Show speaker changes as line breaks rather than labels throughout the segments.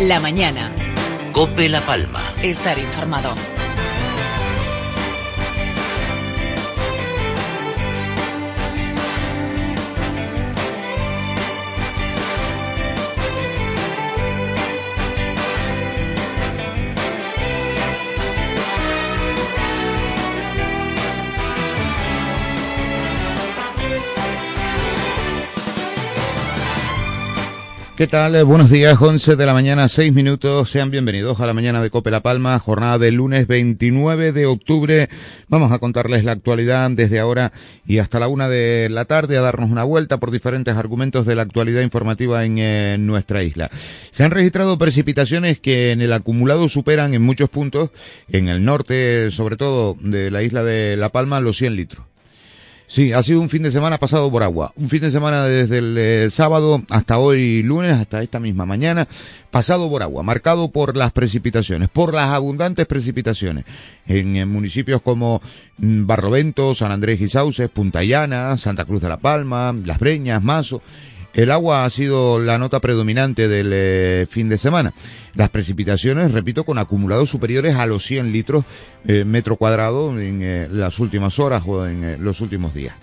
La mañana.
Cope La Palma.
Estar informado.
¿Qué tal? Buenos días, 11 de la mañana, 6 minutos. Sean bienvenidos a la mañana de Cope La Palma, jornada del lunes 29 de octubre. Vamos a contarles la actualidad desde ahora y hasta la una de la tarde, a darnos una vuelta por diferentes argumentos de la actualidad informativa en eh, nuestra isla. Se han registrado precipitaciones que en el acumulado superan en muchos puntos, en el norte, sobre todo de la isla de La Palma, los 100 litros. Sí, ha sido un fin de semana pasado por agua. Un fin de semana desde el eh, sábado hasta hoy lunes, hasta esta misma mañana, pasado por agua, marcado por las precipitaciones, por las abundantes precipitaciones en, municipios como mm, Barrovento, San Andrés y Sauces, Punta Llana, Santa Cruz de la Palma, Las Breñas, Mazo. El agua ha sido la nota predominante del eh, fin de semana. Las precipitaciones, repito, con acumulados superiores a los 100 litros eh, metro cuadrado en eh, las últimas horas o en los últimos días.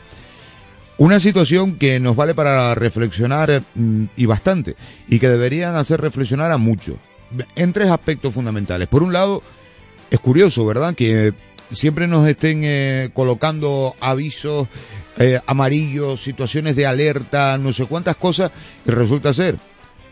Una situación que nos vale para reflexionar mm, y bastante, y que deberían hacer reflexionar a muchos, en tres aspectos fundamentales. Por un lado, es curioso, ¿verdad?, que siempre nos estén colocando avisos eh, amarillos, situaciones de alerta, no sé cuántas cosas, y resulta ser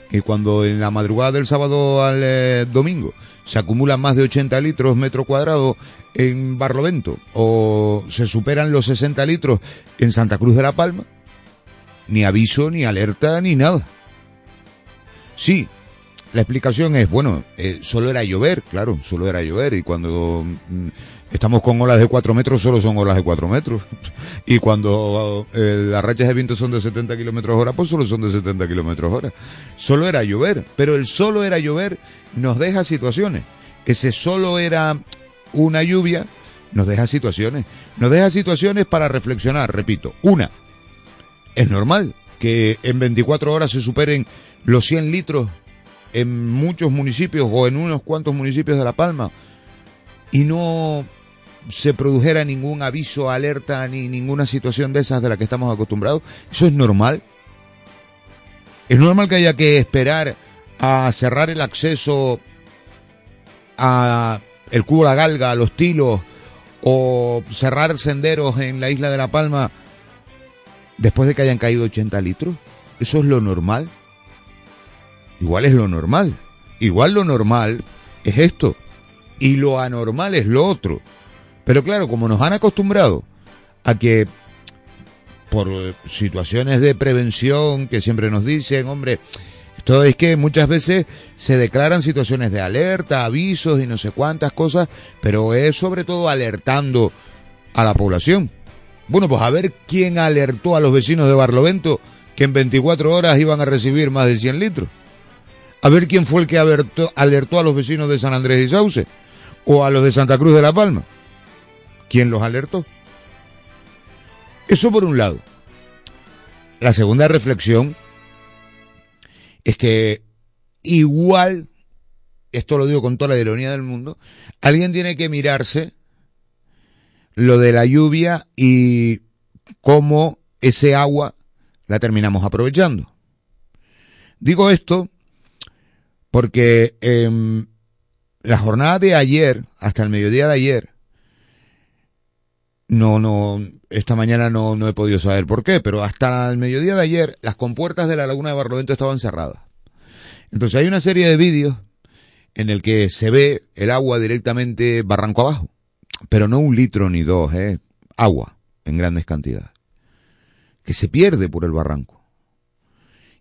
que cuando en la madrugada del sábado al eh, domingo se acumulan más de 80 litros metro cuadrado en Barlovento o se superan los 60 litros en Santa Cruz de la Palma, ni aviso, ni alerta, ni nada. Sí, la explicación es, bueno, eh, solo era llover, claro, solo era llover y cuando mm, estamos con olas de 4 metros, solo son olas de 4 metros. Y cuando eh, las rachas de viento son de 70 kilómetros hora, pues solo son de 70 kilómetros hora. Solo era llover, pero el solo era llover nos deja situaciones. Ese solo era una lluvia, nos deja situaciones. Nos deja situaciones para reflexionar, repito. Una, es normal que en 24 horas se superen los 100 litros en muchos municipios o en unos cuantos municipios de La Palma y no se produjera ningún aviso, alerta ni ninguna situación de esas de la que estamos acostumbrados. Eso es normal. Es normal que haya que esperar a cerrar el acceso a el cubo La Galga, a los tilos o cerrar senderos en la isla de La Palma después de que hayan caído 80 litros. Eso es lo normal. Igual es lo normal. Igual lo normal es esto. Y lo anormal es lo otro. Pero claro, como nos han acostumbrado a que por situaciones de prevención que siempre nos dicen, hombre, esto es que muchas veces se declaran situaciones de alerta, avisos y no sé cuántas cosas, pero es sobre todo alertando a la población. Bueno, pues a ver quién alertó a los vecinos de Barlovento que en 24 horas iban a recibir más de 100 litros. A ver quién fue el que alertó, alertó a los vecinos de San Andrés y Sauce o a los de Santa Cruz de la Palma. ¿Quién los alertó? Eso por un lado. La segunda reflexión es que igual, esto lo digo con toda la ironía del mundo, alguien tiene que mirarse lo de la lluvia y cómo ese agua la terminamos aprovechando. Digo esto porque en la jornada de ayer, hasta el mediodía de ayer, no, no, esta mañana no, no he podido saber por qué, pero hasta el mediodía de ayer las compuertas de la laguna de Barlovento estaban cerradas. Entonces hay una serie de vídeos en el que se ve el agua directamente barranco abajo, pero no un litro ni dos, eh, agua en grandes cantidades, que se pierde por el barranco.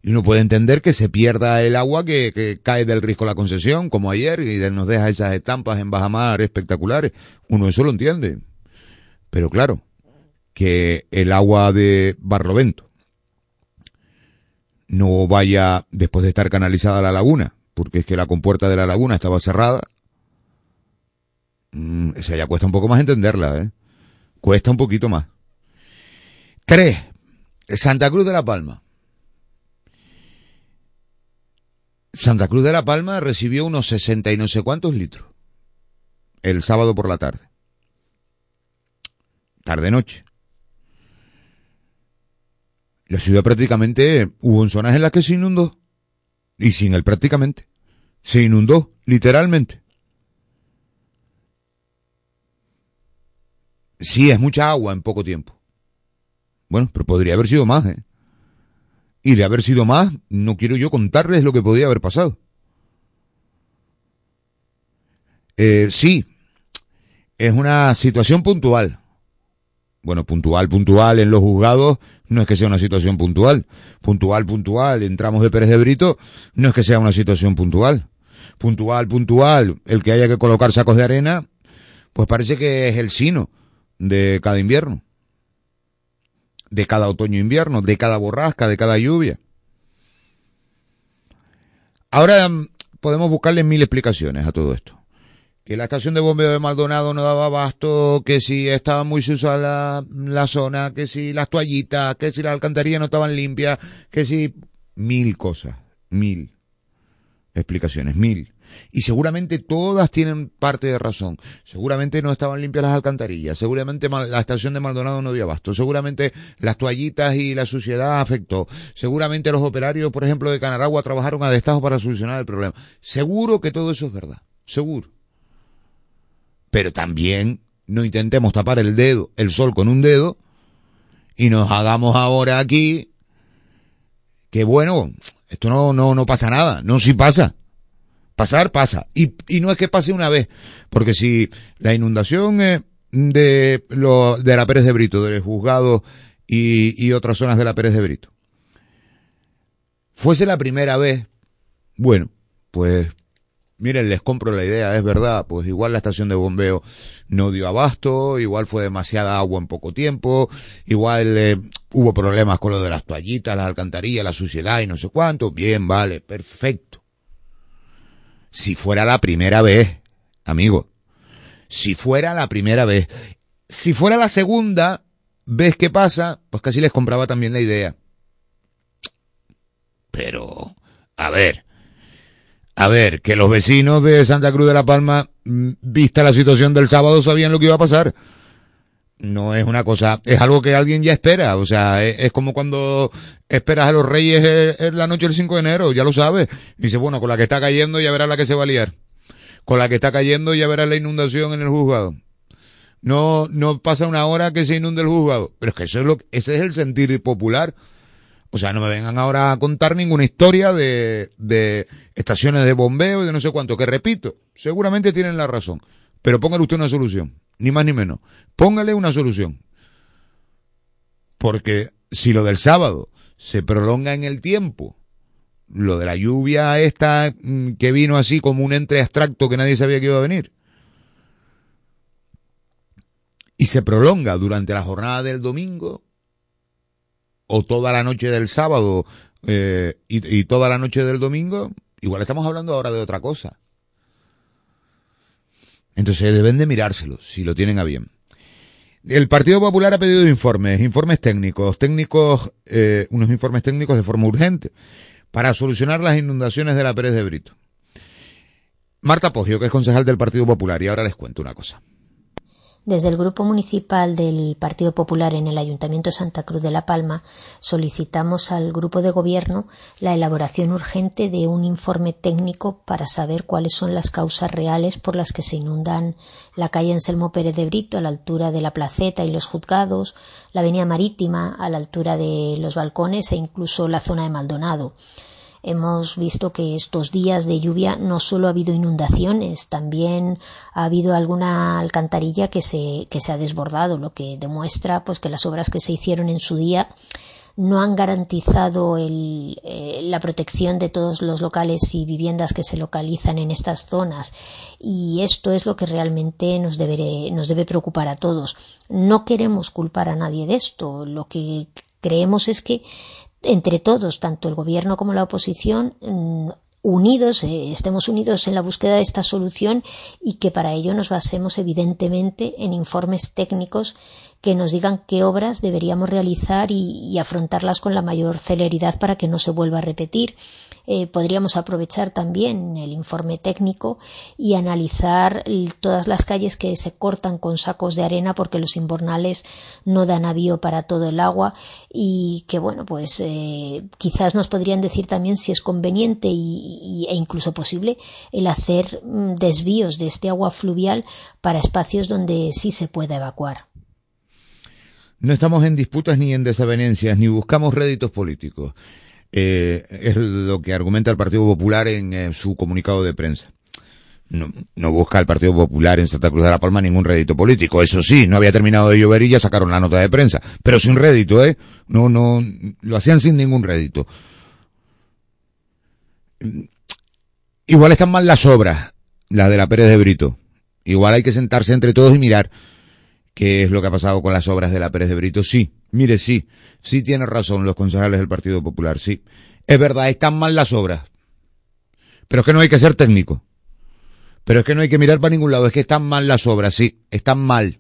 Y uno puede entender que se pierda el agua que, que cae del risco la concesión, como ayer, y nos deja esas estampas en bajamar espectaculares. Uno eso lo entiende. Pero claro, que el agua de Barlovento no vaya después de estar canalizada a la laguna, porque es que la compuerta de la laguna estaba cerrada. Mm, esa ya cuesta un poco más entenderla, ¿eh? Cuesta un poquito más. Tres. Santa Cruz de la Palma. Santa Cruz de la Palma recibió unos 60 y no sé cuántos litros el sábado por la tarde. Tarde-noche. La ciudad prácticamente hubo zonas en las que se inundó. Y sin él prácticamente. Se inundó, literalmente. Sí, es mucha agua en poco tiempo. Bueno, pero podría haber sido más, ¿eh? Y de haber sido más, no quiero yo contarles lo que podría haber pasado. Eh, sí, es una situación puntual. Bueno, puntual, puntual en los juzgados no es que sea una situación puntual. Puntual, puntual en tramos de Pérez de Brito no es que sea una situación puntual. Puntual, puntual el que haya que colocar sacos de arena, pues parece que es el sino de cada invierno de cada otoño-invierno, de cada borrasca, de cada lluvia. Ahora mm, podemos buscarle mil explicaciones a todo esto. Que la estación de bombeo de Maldonado no daba abasto, que si estaba muy sucia la, la zona, que si las toallitas, que si las alcantarillas no estaban limpias, que si... Mil cosas, mil explicaciones, mil. Y seguramente todas tienen parte de razón. Seguramente no estaban limpias las alcantarillas. Seguramente la estación de Maldonado no dio abasto. Seguramente las toallitas y la suciedad afectó. Seguramente los operarios, por ejemplo, de Canaragua trabajaron a destajo para solucionar el problema. Seguro que todo eso es verdad. Seguro. Pero también no intentemos tapar el dedo, el sol con un dedo y nos hagamos ahora aquí que bueno, esto no, no, no pasa nada. No, sí pasa. Pasar, pasa. Y, y no es que pase una vez, porque si la inundación eh, de, lo, de la Pérez de Brito, del juzgado y, y otras zonas de la Pérez de Brito, fuese la primera vez, bueno, pues miren, les compro la idea, es verdad, pues igual la estación de bombeo no dio abasto, igual fue demasiada agua en poco tiempo, igual eh, hubo problemas con lo de las toallitas, las alcantarillas, la suciedad y no sé cuánto, bien, vale, perfecto si fuera la primera vez, amigo. Si fuera la primera vez. Si fuera la segunda vez que pasa, pues casi les compraba también la idea. Pero, a ver, a ver, que los vecinos de Santa Cruz de la Palma, mm, vista la situación del sábado, sabían lo que iba a pasar. No es una cosa, es algo que alguien ya espera. O sea, es, como cuando esperas a los reyes en la noche del 5 de enero, ya lo sabes. dice, bueno, con la que está cayendo ya verás la que se va a liar. Con la que está cayendo ya verás la inundación en el juzgado. No, no pasa una hora que se inunde el juzgado. Pero es que eso es lo, ese es el sentir popular. O sea, no me vengan ahora a contar ninguna historia de, de estaciones de bombeo y de no sé cuánto, que repito, seguramente tienen la razón. Pero póngale usted una solución, ni más ni menos. Póngale una solución. Porque si lo del sábado se prolonga en el tiempo, lo de la lluvia esta mm, que vino así como un entre abstracto que nadie sabía que iba a venir, y se prolonga durante la jornada del domingo, o toda la noche del sábado eh, y, toda la noche del domingo, igual estamos hablando ahora de otra cosa. Entonces deben de mirárselo, si lo tienen a bien. El Partido Popular ha pedido informes, informes técnicos, técnicos, eh, unos informes técnicos de forma urgente, para solucionar las inundaciones de la Pérez de Brito. Marta Poggio, que es concejal del Partido Popular, y ahora les cuento una cosa.
Desde el Grupo Municipal del Partido Popular en el Ayuntamiento de Santa Cruz de la Palma solicitamos al Grupo de Gobierno la elaboración urgente de un informe técnico para saber cuáles son las causas reales por las que se inundan la calle Anselmo Pérez de Brito a la altura de la Placeta y los Juzgados, la Avenida Marítima a la altura de los balcones e incluso la zona de Maldonado. Hemos visto que estos días de lluvia no solo ha habido inundaciones, también ha habido alguna alcantarilla que se, que se ha desbordado, lo que demuestra pues que las obras que se hicieron en su día no han garantizado eh, la protección de todos los locales y viviendas que se localizan en estas zonas y esto es lo que realmente nos debe, nos debe preocupar a todos. No queremos culpar a nadie de esto, lo que creemos es que entre todos, tanto el gobierno como la oposición, mm, unidos, eh, estemos unidos en la búsqueda de esta solución y que para ello nos basemos evidentemente en informes técnicos que nos digan qué obras deberíamos realizar y, afrontarlas con la mayor celeridad para que no se vuelva a repetir. Eh, podríamos aprovechar también el informe técnico y analizar todas las calles que se cortan con sacos de arena porque los invernales no dan avío para todo el agua y que bueno pues eh, quizás nos podrían decir también si es conveniente y, e incluso posible el hacer mm, desvíos de este agua fluvial para espacios donde sí se pueda evacuar.
No estamos en disputas ni en desavenencias, ni buscamos réditos políticos. Eh, es lo que argumenta el Partido Popular en, su comunicado de prensa. No, no, busca el Partido Popular en Santa Cruz de la Palma ningún rédito político. Eso sí, no había terminado de llover y ya sacaron la nota de prensa. Pero sin rédito, ¿eh? No, no, lo hacían sin ningún rédito. Igual están mal las obras, las de la Pérez de Brito. Igual hay que sentarse entre todos y mirar qué es lo que ha pasado con las obras de la Pérez de Brito. Sí, mire, sí, sí tiene razón los concejales del Partido Popular, sí. Es verdad, están mal las obras. Pero es que no hay que ser técnico. Pero es que no hay que mirar para ningún lado, es que están mal las obras, sí, están mal.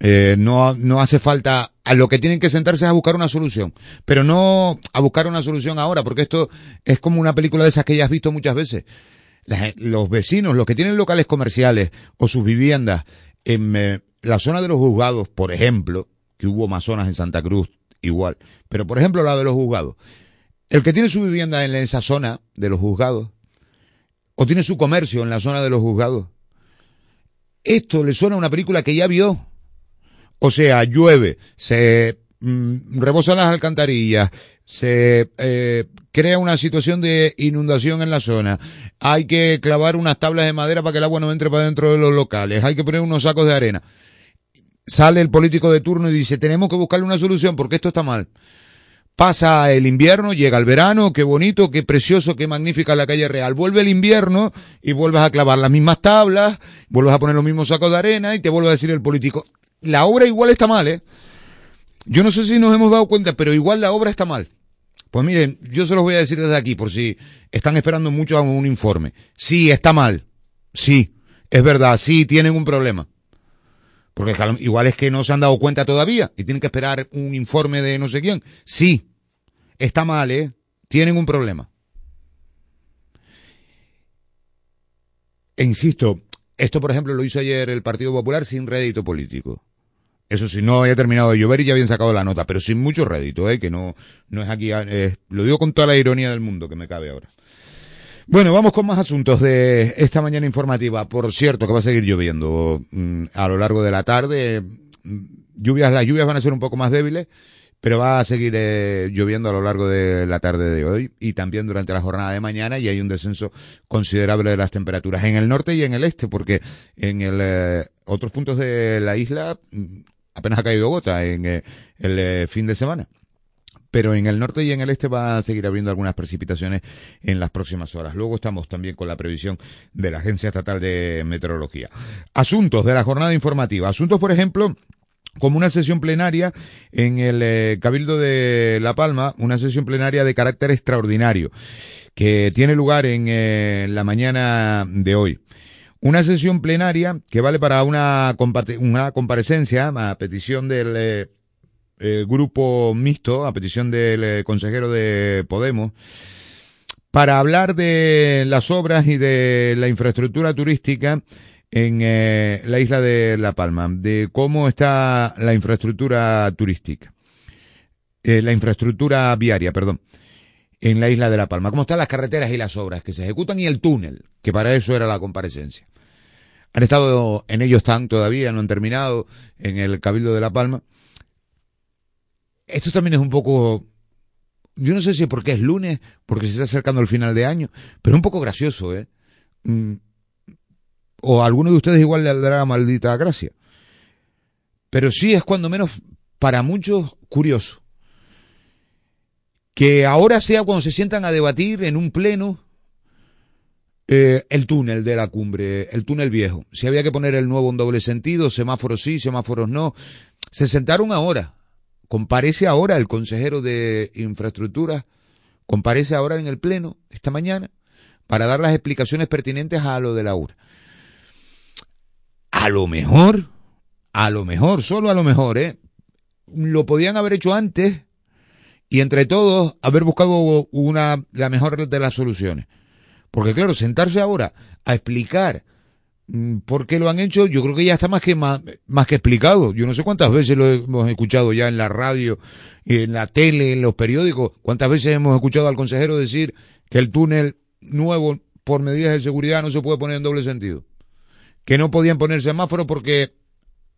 Eh, no, no hace falta, a lo que tienen que sentarse es a buscar una solución, pero no a buscar una solución ahora, porque esto es como una película de esas que ya has visto muchas veces. los vecinos, los que tienen locales comerciales o sus viviendas en eh, la zona de los juzgados, por ejemplo, que hubo más zonas en Santa Cruz, igual, pero por ejemplo la de los juzgados, el que tiene su vivienda en esa zona de los juzgados, o tiene su comercio en la zona de los juzgados, esto le suena a una película que ya vio. O sea, llueve, se mm, rebosan las alcantarillas, se eh, crea una situación de inundación en la zona. Hay que clavar unas tablas de madera para que el agua no entre para dentro de los locales. Hay que poner unos sacos de arena. Sale el político de turno y dice, tenemos que buscarle una solución porque esto está mal. Pasa el invierno, llega el verano, qué bonito, qué precioso, qué magnífica la calle real. Vuelve el invierno y vuelves a clavar las mismas tablas, vuelves a poner los mismos sacos de arena y te vuelve a decir el político, la obra igual está mal, ¿eh? Yo no sé si nos hemos dado cuenta, pero igual la obra está mal. Pues miren, yo se los voy a decir desde aquí por si están esperando mucho a un informe. Sí, está mal. Sí, es verdad, sí tienen un problema. Porque igual es que no se han dado cuenta todavía y tienen que esperar un informe de no sé quién. Sí, está mal, ¿eh? Tienen un problema. E insisto, esto por ejemplo lo hizo ayer el Partido Popular sin rédito político. Eso sí, no había terminado de llover y ya habían sacado la nota, pero sin mucho rédito, ¿eh? que no, no es aquí, eh, lo digo con toda la ironía del mundo que me cabe ahora. Bueno, vamos con más asuntos de esta mañana informativa. Por cierto, que va a seguir lloviendo mm, a lo largo de la tarde. Mm, lluvias, las lluvias van a ser un poco más débiles, pero va a seguir eh, lloviendo a lo largo de la tarde de hoy y también durante la jornada de mañana y hay un descenso considerable de las temperaturas en el norte y en el este, porque en el, eh, otros puntos de la isla mm, apenas ha caído gota en eh, el eh, fin de semana. Pero en el norte y en el este va a seguir habiendo algunas precipitaciones en las próximas horas. Luego estamos también con la previsión de la Agencia Estatal de Meteorología. Asuntos de la jornada informativa. Asuntos, por ejemplo, como una sesión plenaria en el eh, Cabildo de La Palma, una sesión plenaria de carácter extraordinario, que tiene lugar en la mañana de hoy. Una sesión plenaria que vale para una, una comparecencia a petición del eh, eh, grupo mixto, a petición del eh, consejero de Podemos, para hablar de las obras y de la infraestructura turística en la isla de La Palma, de cómo está la infraestructura turística, la infraestructura viaria, perdón, en la isla de La Palma, cómo están las carreteras y las obras que se ejecutan y el túnel, que para eso era la comparecencia. Han estado, en ellos están todavía, no han terminado, en el Cabildo de La Palma. Esto también es un poco, yo no sé si porque es lunes, porque se está acercando el final de año, pero es un poco gracioso, ¿eh? Mm, o a alguno de ustedes igual le dará maldita gracia. Pero sí es cuando menos para muchos curioso. Que ahora sea cuando se sientan a debatir en un pleno eh, el túnel de la cumbre, el túnel viejo. Si había que poner el nuevo en doble sentido, semáforos sí, semáforos no. Se sentaron ahora. Comparece ahora el consejero de infraestructura, comparece ahora en el pleno, esta mañana, para dar las explicaciones pertinentes a lo de la obra. A lo mejor, a lo mejor, solo a lo mejor, ¿eh? Lo podían haber hecho antes y entre todos haber buscado una, la mejor de las soluciones. Porque claro, sentarse ahora a explicar por qué lo han hecho, yo creo que ya está más que, más, más que explicado. Yo no sé cuántas veces lo hemos escuchado ya en la radio, en la tele, en los periódicos, cuántas veces hemos escuchado al consejero decir que el túnel nuevo por medidas de seguridad no se puede poner en doble sentido. Que no podían poner semáforos porque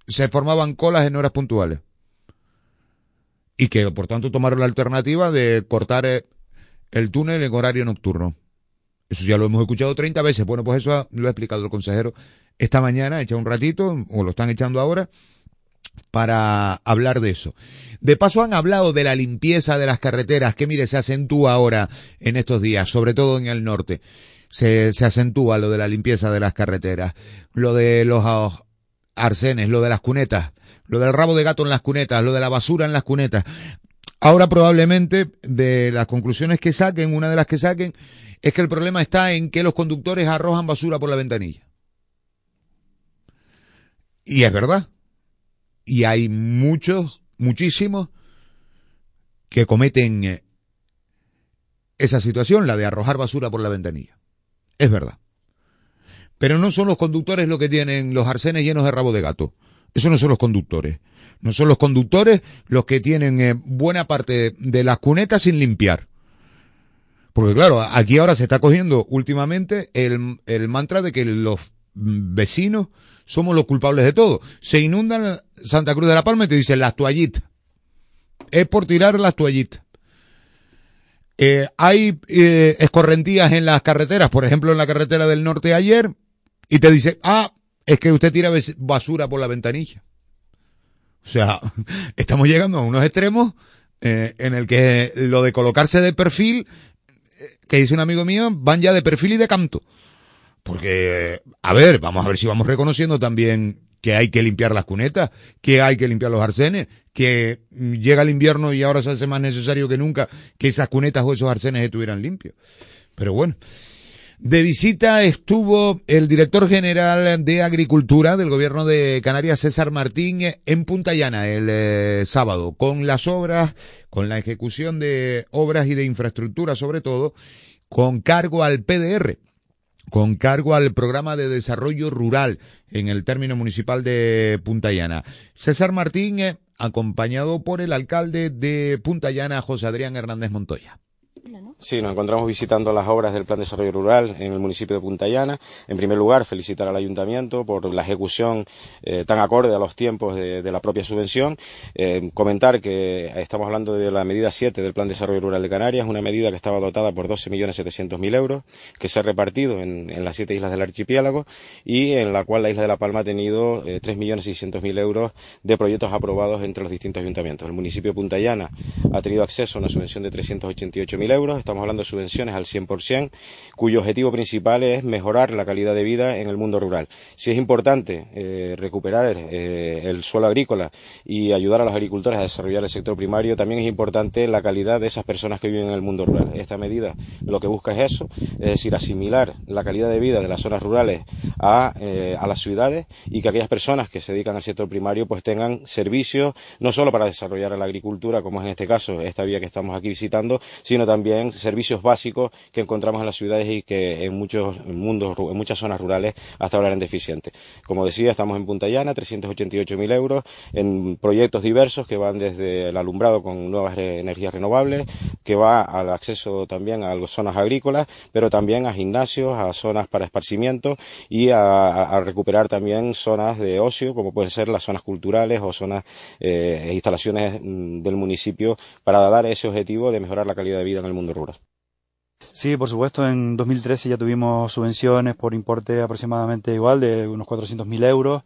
se formaban colas en horas puntuales y que por tanto tomaron la alternativa de cortar eh, el túnel en horario nocturno. Eso ya lo hemos escuchado 30 veces. Bueno, pues eso lo ha explicado el consejero esta mañana, echa un ratito, o lo están echando ahora, para hablar de eso. De paso han hablado de la limpieza de las carreteras, que mire, se acentúa ahora en estos días, sobre todo en el norte. Se, se acentúa lo de la limpieza de las carreteras, lo de los arcenes, lo de las cunetas lo del rabo de gato en las cunetas, lo de la basura en las cunetas. Ahora probablemente de las conclusiones que saquen, una de las que saquen, es que el problema está en que los conductores arrojan basura por la ventanilla. Y es verdad. Y hay muchos, muchísimos, que cometen eh, esa situación, la de arrojar basura por la ventanilla. Es verdad. Pero no son los conductores los que tienen los arcenes llenos de rabo de gato. Eso no son los conductores. No son los conductores los que tienen eh, buena parte de las cunetas sin limpiar. Porque claro, aquí ahora se está cogiendo últimamente el, el mantra de que los vecinos somos los culpables de todo. Se inundan Santa Cruz de la Palma y te dicen las toallitas. Es por tirar las toallitas. Eh, hay eh, escorrentías en las carreteras, por ejemplo en la carretera del norte ayer, y te dice, ah, es que usted tira basura por la ventanilla. O sea, estamos llegando a unos extremos eh, en el que lo de colocarse de perfil, que dice un amigo mío, van ya de perfil y de canto. Porque, a ver, vamos a ver si vamos reconociendo también que hay que limpiar las cunetas, que hay que limpiar los arcenes, que llega el invierno y ahora se hace más necesario que nunca que esas cunetas o esos arcenes estuvieran limpios. Pero bueno. De visita estuvo el director general de Agricultura del Gobierno de Canarias, César Martín, en Punta Llana el eh, sábado, con las obras, con la ejecución de obras y de infraestructura sobre todo, con cargo al PDR, con cargo al Programa de Desarrollo Rural en el término municipal de Punta Llana. César Martín, eh, acompañado por el alcalde de Punta Llana, José Adrián Hernández Montoya.
Sí, nos encontramos visitando las obras del Plan de Desarrollo Rural en el municipio de Punta Llana. En primer lugar, felicitar al Ayuntamiento por la ejecución eh, tan acorde a los tiempos de, la propia subvención. Eh, comentar que estamos hablando de la medida 7 del Plan de Desarrollo Rural de Canarias, una medida que estaba dotada por 12.700.000 euros, que se ha repartido en, las siete islas del archipiélago y en la cual la isla de La Palma ha tenido eh, 3.600.000 euros de proyectos aprobados entre los distintos ayuntamientos. El municipio de Punta Llana ha tenido acceso a una subvención de 388.000 estamos hablando de subvenciones al 100%, cuyo objetivo principal es mejorar la calidad de vida en el mundo rural. Si es importante eh, recuperar eh, el suelo agrícola y ayudar a los agricultores a desarrollar el sector primario, también es importante la calidad de esas personas que viven en el mundo rural. Esta medida lo que busca es eso, es decir, asimilar la calidad de vida de las zonas rurales a, eh, a las ciudades y que aquellas personas que se dedican al sector primario pues tengan servicios no solo para desarrollar la agricultura, como es en este caso esta vía que estamos aquí visitando, sino también servicios básicos que encontramos en las ciudades y que en muchos mundos, en muchas zonas rurales hasta ahora eran deficientes. Como decía, estamos en Punta Llana, 388.000 euros, en proyectos diversos que van desde el alumbrado con nuevas energías renovables, que va al acceso también a zonas agrícolas, pero también a gimnasios, a zonas para esparcimiento y a, recuperar también zonas de ocio, como pueden ser las zonas culturales o zonas, eh, instalaciones mm, del municipio, para dar ese objetivo de mejorar la calidad de vida en el mundo rural.
Sí, por supuesto, en 2013 ya tuvimos subvenciones por importe aproximadamente igual de unos 400.000 euros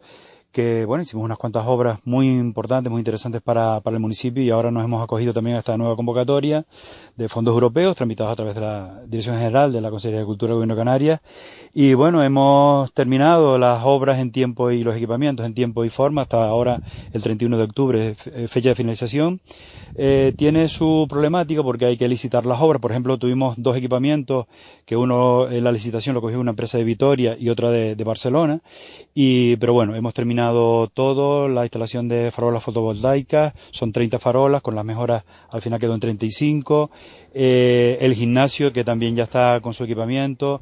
que bueno, hicimos unas cuantas obras muy importantes, muy interesantes para, para el municipio y ahora nos hemos acogido también a esta nueva convocatoria de fondos europeos tramitados a través de la Dirección General de la Consejería de Cultura del Gobierno de Canarias. Y bueno, hemos terminado las obras en tiempo y los equipamientos en tiempo y forma hasta ahora el 31 de octubre, eh, fecha de finalización. Eh, tiene su problemática porque hay que licitar las obras. Por ejemplo, tuvimos dos equipamientos que uno en la licitación lo cogió una empresa de Vitoria y otra de, de Barcelona. Y, pero bueno, hemos terminado todo, la instalación de farolas fotovoltaicas, son 30 farolas, con las mejoras al final quedó en 35, eh, el gimnasio que también ya está con su equipamiento,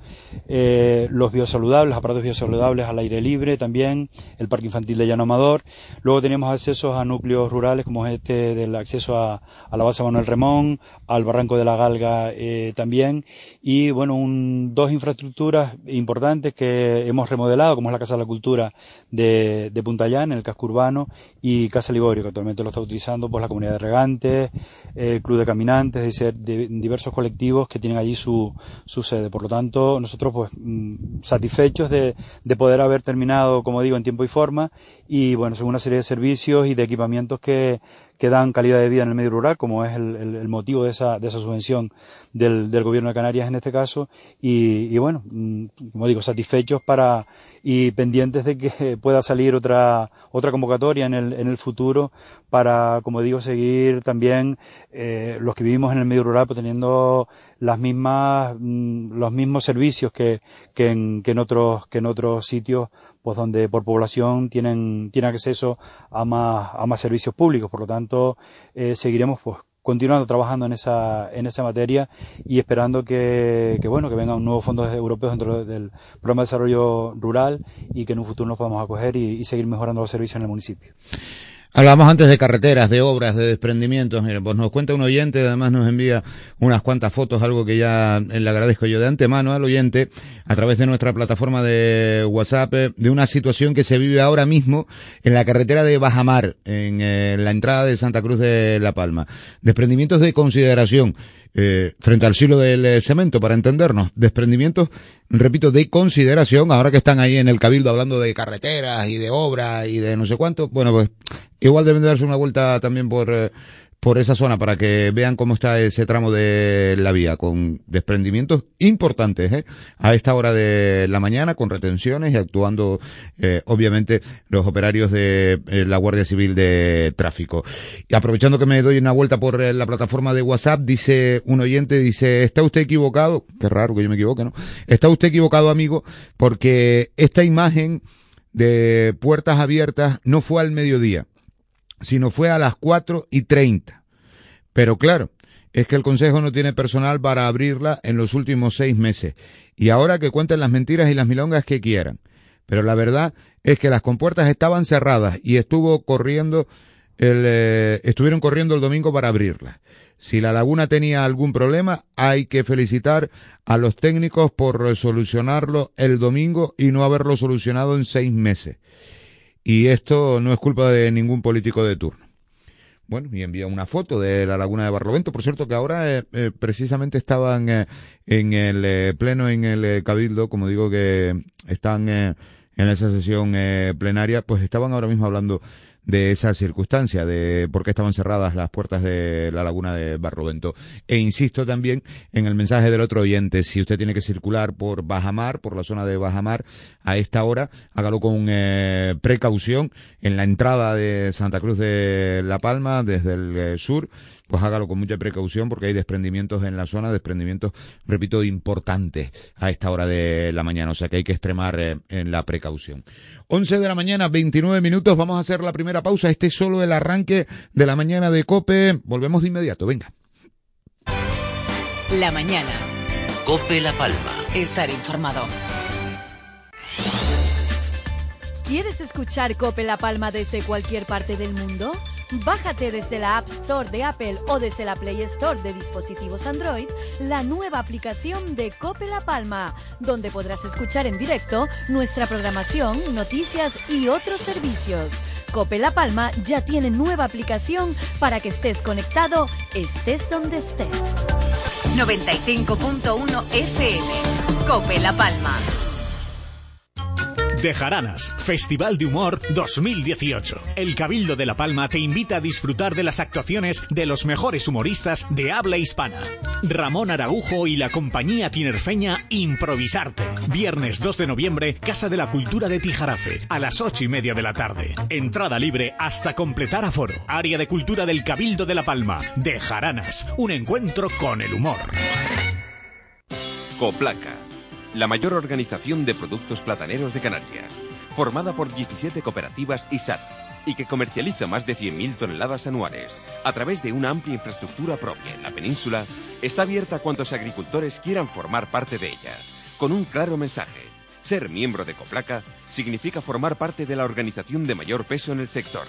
eh, los biosaludables, aparatos biosaludables al aire libre también, el parque infantil de Llano Amador, luego teníamos accesos a núcleos rurales como este del acceso a, la base Manuel Remón, al barranco de la Galga eh, también, y bueno, un, dos infraestructuras importantes que hemos remodelado, como es la Casa de la Cultura de, de Punta Llana, en el casco urbano, y Casa Liborio, que actualmente lo está utilizando pues la comunidad de regantes, el club de caminantes, es decir, de, diversos colectivos que tienen allí su, su sede. Por lo tanto, nosotros pues mm, satisfechos de, de, poder haber terminado, como digo, en tiempo y forma y bueno, son una serie de servicios y de equipamientos que, que dan calidad de vida en el medio rural, como es el, el, motivo de esa, de esa subvención del, del, gobierno de Canarias en este caso. Y, y, bueno, mm, como digo, satisfechos para y pendientes de que pueda salir otra, otra convocatoria en el, en el futuro para, como digo, seguir también eh, los que vivimos en el medio rural pues, teniendo las mismas, mm, los mismos servicios que, que, en, que en otros, que en otros sitios pues donde por población tienen, tienen acceso a más, a más servicios públicos. Por lo tanto, eh, seguiremos pues continuando trabajando en esa, en esa materia y esperando que, que, bueno, que vengan nuevos fondos europeos dentro del programa de desarrollo rural y que en un futuro nos podamos acoger y, y seguir mejorando los servicios en el municipio.
Hablamos antes de carreteras, de obras, de desprendimientos. Miren, pues nos cuenta un oyente, además nos envía unas cuantas fotos, algo que ya le agradezco yo de antemano al oyente, a través de nuestra plataforma de WhatsApp, eh, de una situación que se vive ahora mismo en la carretera de Bajamar, en eh, la entrada de Santa Cruz de La Palma. Desprendimientos de consideración eh, frente al silo del eh, cemento, para entendernos. Desprendimientos, repito, de consideración, ahora que están ahí en el cabildo hablando de carreteras y de obras y de no sé cuánto, bueno, pues igual deben de darse una vuelta también por, eh, por esa zona para que vean cómo está ese tramo de la vía, con desprendimientos importantes ¿eh? a esta hora de la mañana, con retenciones y actuando, eh, obviamente, los operarios de eh, la Guardia Civil de Tráfico. Y aprovechando que me doy una vuelta por eh, la plataforma de WhatsApp, dice un oyente, dice, ¿está usted equivocado? Qué raro que yo me equivoque, ¿no? Está usted equivocado, amigo, porque esta imagen de puertas abiertas no fue al mediodía sino fue a las cuatro y treinta. Pero claro, es que el Consejo no tiene personal para abrirla en los últimos seis meses. Y ahora que cuenten las mentiras y las milongas que quieran. Pero la verdad es que las compuertas estaban cerradas y estuvo corriendo el, eh, estuvieron corriendo el domingo para abrirlas. Si la laguna tenía algún problema, hay que felicitar a los técnicos por solucionarlo el domingo y no haberlo solucionado en seis meses. Y esto no es culpa de ningún político de turno. Bueno, y envía una foto de la laguna de Barlovento. Por cierto, que ahora eh, eh, precisamente estaban eh, en el pleno, en el cabildo, como digo que están en esa sesión plenaria, pues estaban ahora mismo hablando de esa circunstancia, de por qué estaban cerradas las puertas de la laguna de Barrovento. E insisto también en el mensaje del otro oyente, si usted tiene que circular por Bajamar, por la zona de Bajamar, a esta hora, hágalo con eh, precaución en la entrada de Santa Cruz de La Palma, desde el eh, sur, pues hágalo con mucha precaución porque hay desprendimientos en la zona, desprendimientos, repito, importantes a esta hora de la mañana, o sea que hay que extremar eh, en la precaución. 11 de la mañana, 29 minutos, vamos a hacer la primera pausa, este es solo el arranque de la mañana de Cope, volvemos de inmediato, venga.
La mañana.
Cope La Palma.
Estar informado. ¿Quieres escuchar Cope La Palma desde cualquier parte del mundo? Bájate desde la App Store de Apple o desde la Play Store de dispositivos Android la nueva aplicación de Cope La Palma, donde podrás escuchar en directo nuestra programación, noticias y otros servicios. Cope La Palma ya tiene nueva aplicación para que estés conectado, estés donde estés. 95.1 FM. Cope La Palma.
De Jaranas, Festival de Humor 2018. El Cabildo de La Palma te invita a disfrutar de las actuaciones de los mejores humoristas de habla hispana. Ramón Araujo y la compañía tinerfeña Improvisarte. Viernes 2 de noviembre, Casa de la Cultura de Tijarafe, a las 8 y media de la tarde. Entrada libre hasta completar aforo. Área de Cultura del Cabildo de La Palma. De Jaranas, un encuentro con el humor.
Coplaca la mayor organización de productos plataneros de Canarias, formada por 17 cooperativas y SAT, y que comercializa más de 100.000 toneladas anuales a través de una amplia infraestructura propia en la península, está abierta a cuantos agricultores quieran formar parte de ella, con un claro mensaje. Ser miembro de Coplaca significa formar parte de la organización de mayor peso en el sector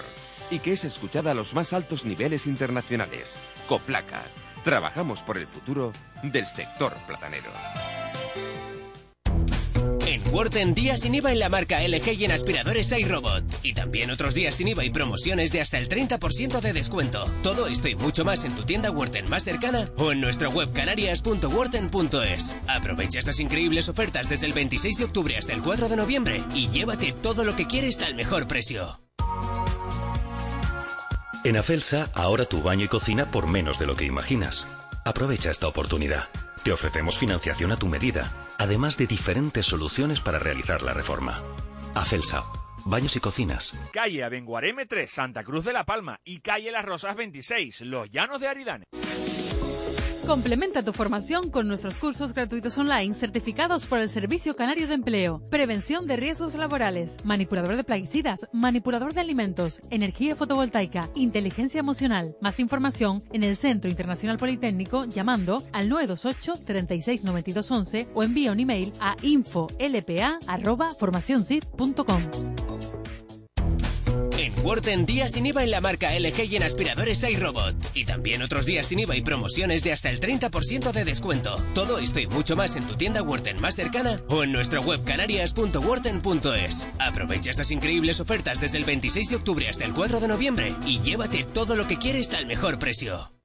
y que es escuchada a los más altos niveles internacionales. Coplaca. Trabajamos por el futuro del sector platanero.
En Worten días sin IVA en la marca LG y en aspiradores iRobot. Y también otros días sin IVA y promociones de hasta el 30% de descuento. Todo esto y mucho más en tu tienda Worten más cercana o en nuestra web canarias.worten.es. Aprovecha estas increíbles ofertas desde el 26 de octubre hasta el 4 de noviembre y llévate todo lo que quieres al mejor precio.
En Afelsa, ahora tu baño y cocina por menos de lo que imaginas. Aprovecha esta oportunidad. Te ofrecemos financiación a tu medida además de diferentes soluciones para realizar la reforma. Afelsa, baños y cocinas.
Calle Abenguareme 3, Santa Cruz de la Palma y calle Las Rosas 26, Los Llanos de Aridane.
Complementa tu formación con nuestros cursos gratuitos online certificados por el Servicio Canario de Empleo, Prevención de Riesgos Laborales, Manipulador de Plaguicidas, Manipulador de Alimentos, Energía Fotovoltaica, Inteligencia Emocional. Más información en el Centro Internacional Politécnico llamando al 928 369211 o envía un email a info.lpa@formacionzip.com.
En Worten días sin IVA en la marca LG y en aspiradores iRobot. Y también otros días sin IVA y promociones de hasta el 30% de descuento. Todo esto y mucho más en tu tienda Worten más cercana o en nuestra web canarias.worten.es. Aprovecha estas increíbles ofertas desde el 26 de octubre hasta el 4 de noviembre y llévate todo lo que quieres al mejor precio.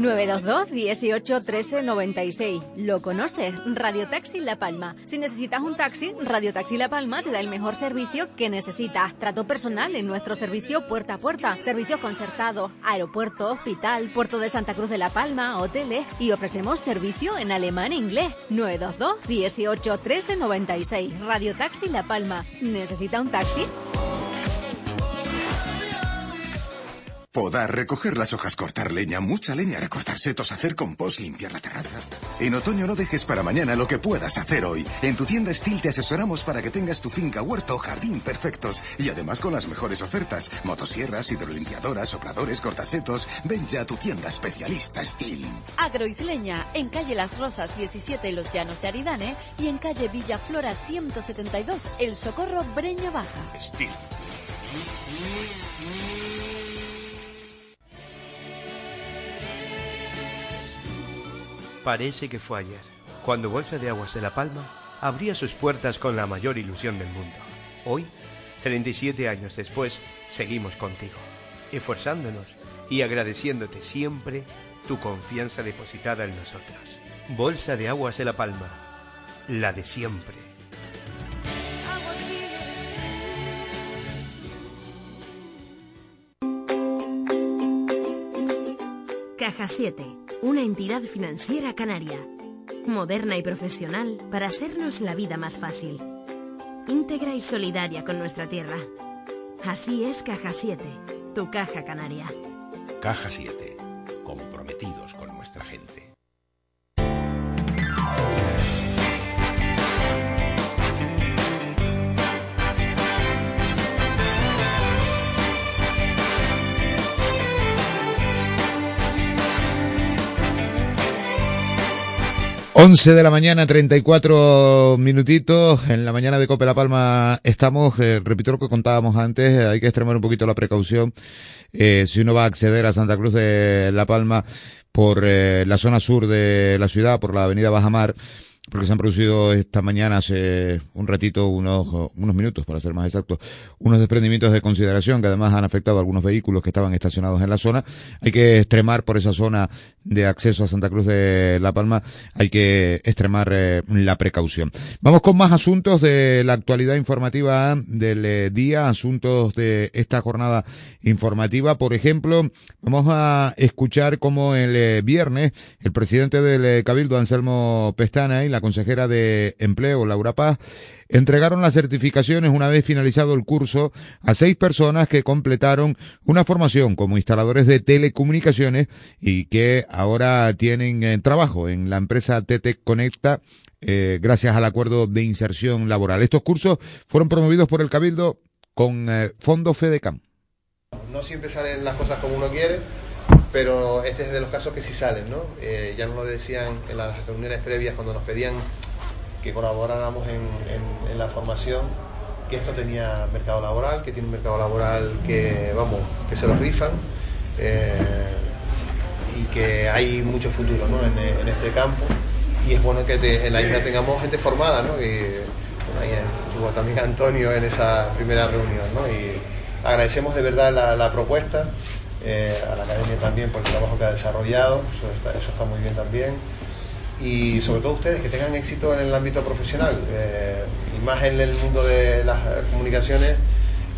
922 18 13 96. ¿Lo conoces? Radio Taxi La Palma. Si necesitas un taxi, Radio Taxi La Palma te da el mejor servicio que necesitas. Trato personal en nuestro servicio puerta a puerta. Servicios concertados, aeropuerto, hospital, puerto de Santa Cruz de La Palma, hoteles y ofrecemos servicio en alemán e inglés. 922 18 13 96. Radio Taxi La Palma. ¿Necesita un taxi?
Podar, recoger las hojas, cortar leña, mucha leña, recortar setos, hacer compost, limpiar la terraza. En otoño no dejes para mañana lo que puedas hacer hoy. En tu tienda Steel te asesoramos para que tengas tu finca, huerto o jardín perfectos. Y además con las mejores ofertas. Motosierras, hidrolimpiadoras, sopladores, cortasetos. Ven ya a tu tienda especialista Steel.
Agroisleña, en calle Las Rosas 17 Los Llanos de Aridane y en calle Villaflora 172 El Socorro Breña Baja.
Steel.
Parece que fue ayer, cuando Bolsa de Aguas de La Palma abría sus puertas con la mayor ilusión del mundo. Hoy, 37 años después, seguimos contigo, esforzándonos y agradeciéndote siempre tu confianza depositada en nosotros. Bolsa de Aguas de La Palma, la de siempre.
Caja 7, una entidad financiera canaria, moderna y profesional para hacernos la vida más fácil, íntegra y solidaria con nuestra tierra. Así es Caja 7, tu caja canaria.
Caja 7, comprometidos con nuestra gente.
11 de la mañana, 34 minutitos. En la mañana de Cope La Palma estamos. Eh, repito lo que contábamos antes. Hay que extremar un poquito la precaución. Eh, si uno va a acceder a Santa Cruz de La Palma por eh, la zona sur de la ciudad, por la avenida Bajamar, porque se han producido esta mañana, hace un ratito, unos, unos minutos para ser más exactos, unos desprendimientos de consideración que además han afectado a algunos vehículos que estaban estacionados en la zona. Hay que extremar por esa zona de acceso a Santa Cruz de La Palma, hay que extremar eh, la precaución. Vamos con más asuntos de la actualidad informativa del eh, día, asuntos de esta jornada informativa. Por ejemplo, vamos a escuchar cómo el eh, viernes el presidente del Cabildo, Anselmo Pestana, y la consejera de Empleo, Laura Paz, entregaron las certificaciones una vez finalizado el curso a seis personas que completaron una formación como instaladores de telecomunicaciones y que ahora tienen eh, trabajo en la empresa TT Conecta eh, gracias al acuerdo de inserción laboral. Estos cursos fueron promovidos por el Cabildo con eh, Fondo FEDECAM.
No siempre salen las cosas como uno quiere, pero este es de los casos que sí salen, ¿no? Eh, ya nos lo decían en las reuniones previas cuando nos pedían que colaboráramos en, la formación, que esto tenía mercado laboral, que tiene un mercado laboral que, vamos, que se lo rifan eh, y que hay mucho futuro ¿no? en, este campo y es bueno que en la isla tengamos gente formada, ¿no? Y, ahí estuvo también Antonio en esa primera reunión, ¿no? Y agradecemos de verdad la propuesta eh, a la academia también por el trabajo que ha desarrollado, eso está, muy bien también. Y sobre todo ustedes que tengan éxito en el ámbito profesional, eh, y más en el mundo de las comunicaciones,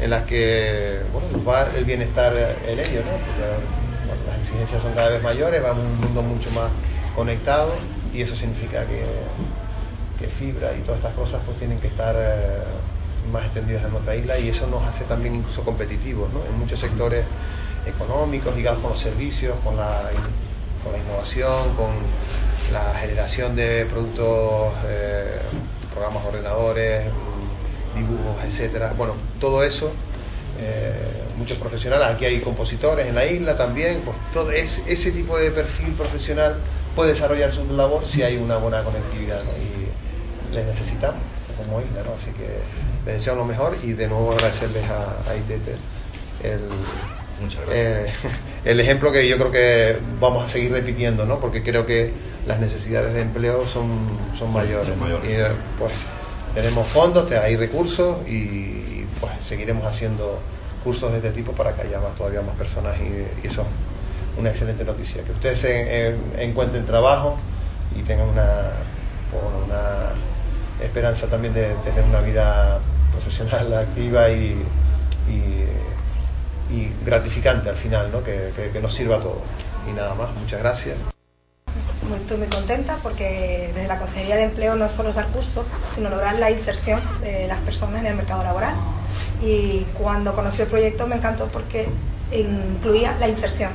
en las que bueno, va el bienestar en ello, ¿no? porque las exigencias son cada vez mayores, va un mundo mucho más conectado y eso significa que, que fibra y todas estas cosas pues tienen que estar eh, más extendidas en nuestra isla y eso nos hace también incluso competitivos ¿no? en muchos sectores económicos ligados con los servicios, con la, con la innovación, con la generación de productos, eh, programas ordenadores, dibujos, etcétera. Bueno, todo eso, eh, muchos profesionales, aquí hay compositores en la isla también, pues todo ese tipo de perfil profesional puede desarrollar su labor si hay una buena conectividad y les necesitamos como isla, así que les deseo lo mejor y de nuevo agradecerles a, a ITT el eh, el ejemplo que yo creo que vamos a seguir repitiendo, ¿no? porque creo que las necesidades de empleo son, son mayores. Y eh, pues tenemos fondos, hay recursos y pues seguiremos haciendo cursos de este tipo para que haya más, todavía más personas y, eso es una excelente noticia. Que ustedes encuentren trabajo y tengan una, una esperanza también de tener una vida profesional activa y y gratificante al final, ¿no? que, que, nos sirva a todos. Y nada más, muchas gracias.
Estoy muy contenta porque desde la Consejería de Empleo no solo es dar cursos, sino lograr la inserción de las personas en el mercado laboral. Y cuando conocí el proyecto me encantó porque incluía la inserción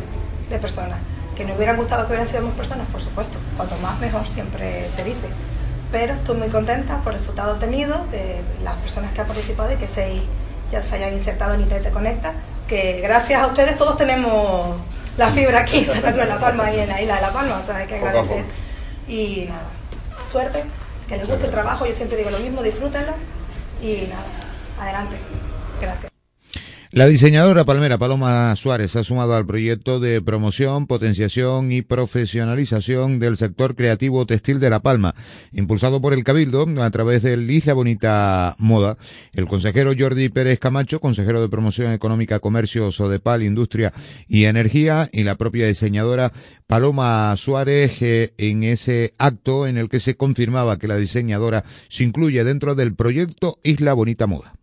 de personas. Que no hubieran gustado que hubieran sido más personas, por supuesto. Cuanto más mejor siempre se dice. Pero estoy muy contenta por el resultado obtenido de las personas que han participado y que se, ya se hayan insertado en ITT Conecta que gracias a ustedes todos tenemos la fibra aquí en Santa Cruz de La Palma y en la isla de La Palma, o sea, hay que agradecer. Y nada, suerte, que les guste el trabajo, yo siempre digo lo mismo, disfrútenlo y nada, adelante. Gracias.
La diseñadora palmera Paloma Suárez ha sumado al proyecto de promoción, potenciación y profesionalización del sector creativo textil de La Palma, impulsado por el Cabildo a través del Isla Bonita Moda. El consejero Jordi Pérez Camacho, consejero de Promoción Económica, Comercio, Sodepal, Industria y Energía, y la propia diseñadora Paloma Suárez eh, en ese acto en el que se confirmaba que la diseñadora se incluye dentro del proyecto Isla Bonita Moda.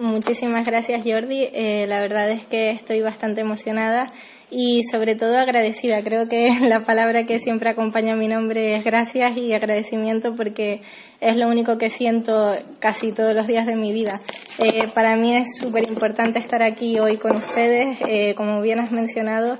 Muchísimas gracias Jordi. Eh, la verdad es que estoy bastante emocionada y sobre todo agradecida. Creo que la palabra que siempre acompaña mi nombre es gracias y agradecimiento porque es lo único que siento casi todos los días de mi vida. Eh, para mí es súper importante estar aquí hoy con ustedes. Eh, como bien has mencionado,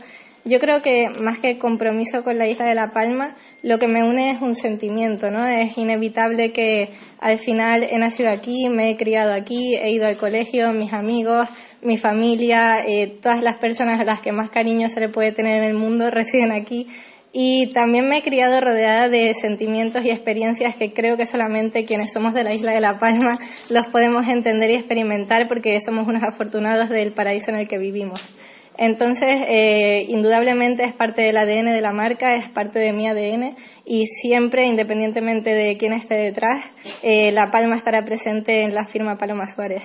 yo creo que más que compromiso con la isla de La Palma, lo que me une es un sentimiento, ¿no? Es inevitable que al final he nacido aquí, me he criado aquí, he ido al colegio, mis amigos, mi familia, eh, todas las personas a las que más cariño se le puede tener en el mundo residen aquí. Y también me he criado rodeada de sentimientos y experiencias que creo que solamente quienes somos de la isla de La Palma los podemos entender y experimentar porque somos unos afortunados del paraíso en el que vivimos. Entonces, eh, indudablemente es parte del ADN de la marca, es parte de mi ADN y siempre, independientemente de quién esté detrás, eh, la palma estará presente en la firma Paloma Suárez.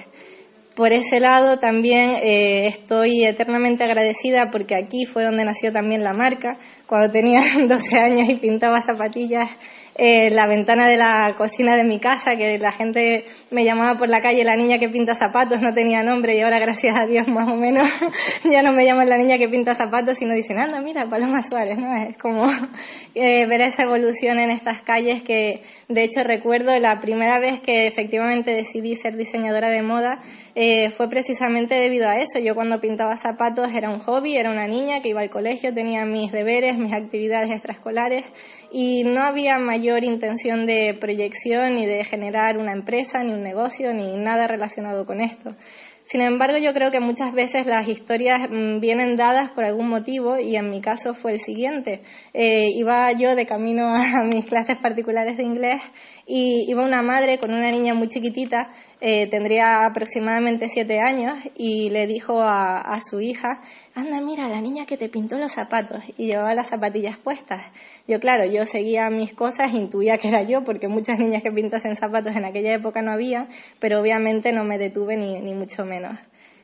Por ese lado también eh, estoy eternamente agradecida porque aquí fue donde nació también la marca. Cuando tenía 12 años y pintaba zapatillas eh, la ventana de la cocina de mi casa, que la gente me llamaba por la calle la niña que pinta zapatos, no tenía nombre y ahora gracias a Dios más o menos ya no me llaman la niña que pinta zapatos, sino dicen, anda, mira, Paloma Suárez, ¿no? Es como eh, ver esa evolución en estas calles que de hecho recuerdo la primera vez que efectivamente decidí ser diseñadora de moda eh, fue precisamente debido a eso. Yo cuando pintaba zapatos era un hobby, era una niña que iba al colegio, tenía mis deberes, mis actividades extraescolares y no había mayor intención de proyección ni de generar una empresa, ni un negocio, ni nada relacionado con esto. Sin embargo, yo creo que muchas veces las historias mm, vienen dadas por algún motivo y en mi caso fue el siguiente. Eh, iba yo de camino a mis clases particulares de inglés y iba una madre con una niña muy chiquitita, eh, tendría aproximadamente siete años, y le dijo a, su hija, anda, mira, la niña que te pintó los zapatos, y llevaba las zapatillas puestas. Yo, claro, yo seguía mis cosas, intuía que era yo, porque muchas niñas que pintasen zapatos en aquella época no había, pero obviamente no me detuve ni, ni mucho menos.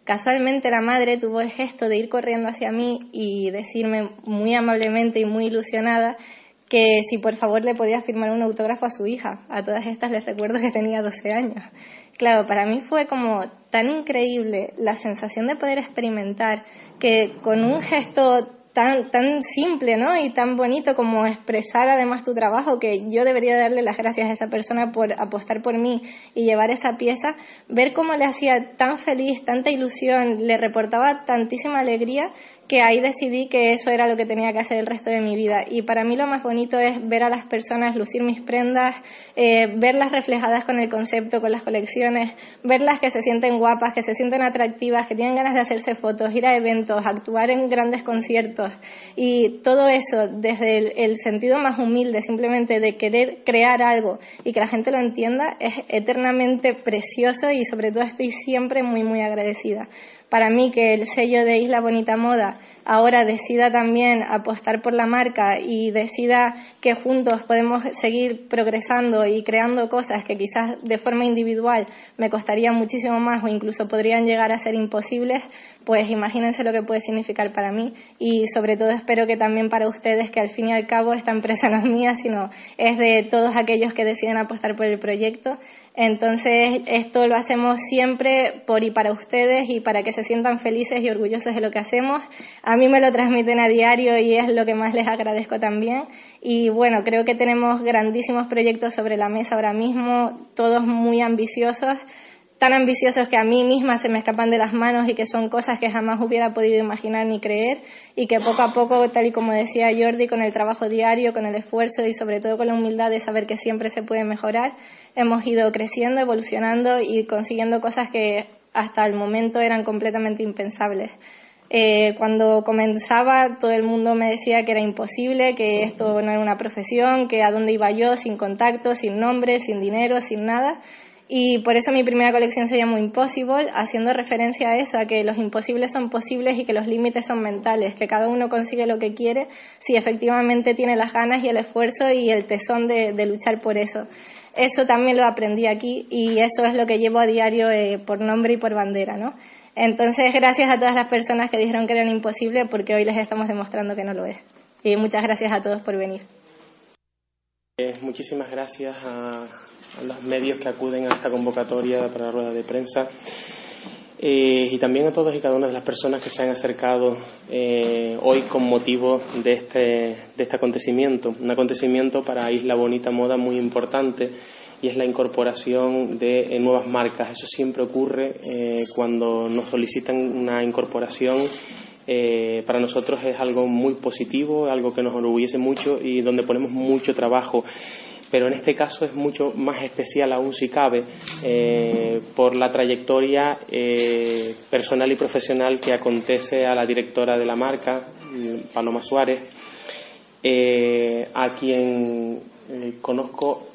Casualmente la madre tuvo el gesto de ir corriendo hacia mí y decirme muy amablemente y muy ilusionada que si por favor le podía firmar un autógrafo a su hija. A todas estas les recuerdo que tenía 12 años. Claro, para mí fue como tan increíble la sensación de poder experimentar que con un gesto tan, tan simple, ¿no? Y tan bonito como expresar además tu trabajo, que yo debería darle las gracias a esa persona por apostar por mí y llevar esa pieza, ver cómo le hacía tan feliz, tanta ilusión, le reportaba tantísima alegría, que ahí decidí que eso era lo que tenía que hacer el resto de mi vida. Y para mí lo más bonito es ver a las personas lucir mis prendas, eh, verlas reflejadas con el concepto, con las colecciones, verlas que se sienten guapas, que se sienten atractivas, que tienen ganas de hacerse fotos, ir a eventos, actuar en grandes conciertos. Y todo eso desde el, el sentido más humilde, simplemente de querer crear algo y que la gente lo entienda, es eternamente precioso y sobre todo estoy siempre muy, muy agradecida para mí que el sello de Isla Bonita Moda ahora decida también apostar por la marca y decida que juntos podemos seguir progresando y creando cosas que quizás de forma individual me costaría muchísimo más o incluso podrían llegar a ser imposibles, pues imagínense lo que puede significar para mí y sobre todo espero que también para ustedes que al fin y al cabo esta empresa no es mía, sino es de todos aquellos que deciden apostar por el proyecto. Entonces, esto lo hacemos siempre por y para ustedes y para que se sientan felices y orgullosos de lo que hacemos. Mí me lo transmiten a diario y es lo que más les agradezco también. Y bueno, creo que tenemos grandísimos proyectos sobre la mesa ahora mismo, todos muy ambiciosos tan ambiciosos que a mí misma se me escapan de las manos y que son cosas que jamás hubiera podido imaginar ni creer y que poco a poco, tal y como decía Jordi, con el trabajo diario, con el esfuerzo y sobre todo con la humildad de saber que siempre se puede mejorar, hemos ido creciendo, evolucionando y consiguiendo cosas que hasta el momento eran completamente impensables. Eh, cuando comenzaba todo el mundo me decía que era imposible, que esto no era una profesión, que a dónde iba yo sin contacto, sin nombre, sin dinero, sin nada. Y por eso mi primera colección se llamó Impossible, haciendo referencia a eso, a que los imposibles son posibles y que los límites son mentales, que cada uno consigue lo que quiere si efectivamente tiene las ganas y el esfuerzo y el tesón de, luchar por eso. Eso también lo aprendí aquí y eso es lo que llevo a diario eh, por nombre y por bandera, ¿no? Entonces, gracias a todas las personas que dijeron que era imposible, porque hoy les estamos demostrando que no lo es. Y muchas gracias a todos por venir.
Eh, muchísimas gracias a, a los medios que acuden a esta convocatoria para la rueda de prensa eh, y también a todas y cada una de las personas que se han acercado eh, hoy con motivo de este, de este acontecimiento. Un acontecimiento para Isla Bonita Moda muy importante y es la incorporación de eh, nuevas marcas. Eso siempre ocurre cuando nos solicitan una incorporación. para nosotros es algo muy positivo, algo que nos enorgullece mucho y donde ponemos mucho trabajo pero en este caso es mucho más especial aún si cabe eh, por la trayectoria eh, personal y profesional que acontece a la directora de la marca, Paloma Suárez, eh, a quien conozco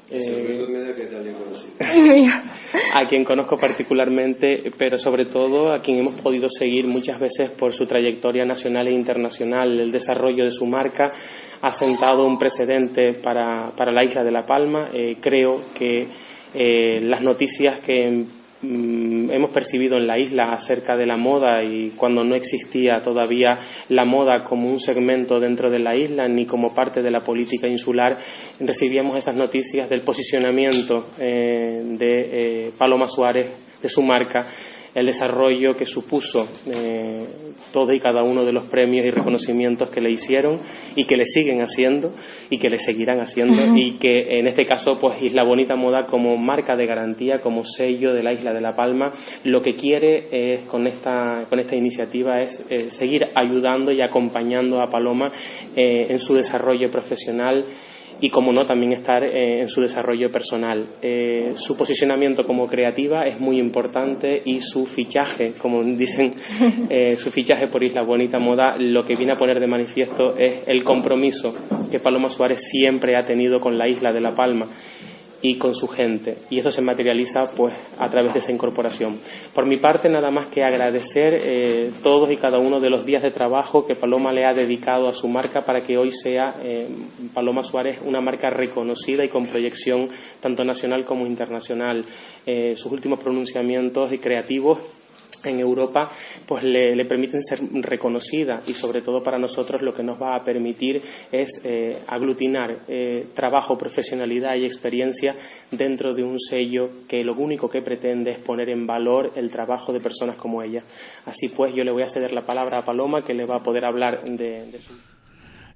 a quien conozco particularmente, pero sobre todo a quien hemos podido seguir muchas veces por su trayectoria nacional e internacional, el desarrollo de su marca ha sentado un precedente para, para la isla de La Palma. Eh, creo que eh, las noticias que mm, hemos percibido en la isla acerca de la moda y cuando no existía todavía la moda como un segmento dentro de la isla ni como parte de la política insular, recibíamos esas noticias del posicionamiento eh, de Paloma Suárez, de su marca, el desarrollo que supuso eh, todos y cada uno de los premios y reconocimientos que le hicieron y que le siguen haciendo y que le seguirán haciendo y que en este caso pues Isla Bonita Moda como marca de garantía, como sello de la isla de La Palma, lo que quiere es, con, esta, con esta iniciativa es eh, seguir ayudando y acompañando a Paloma eh, en su desarrollo profesional y, como no, también estar eh, en su desarrollo personal. Eh, su posicionamiento como creativa es muy importante y su fichaje, como dicen, eh, su fichaje por Isla Bonita Moda, lo que viene a poner de manifiesto es el compromiso que Paloma Suárez siempre ha tenido con la isla de La Palma y con su gente. Y eso se materializa pues a través de esa incorporación. Por mi parte, nada más que agradecer eh, todos y cada uno de los días de trabajo que Paloma le ha dedicado a su marca para que hoy sea eh, Paloma Suárez una marca reconocida y con proyección tanto nacional como internacional. Eh, sus últimos pronunciamientos y creativos en Europa pues le, permiten ser reconocida y sobre todo para nosotros lo que nos va a permitir es eh, aglutinar eh, trabajo, profesionalidad y experiencia dentro de un sello que lo único que pretende es poner en valor el trabajo de personas como ella. Así pues yo le voy a ceder la palabra a Paloma que le va a poder hablar de, de su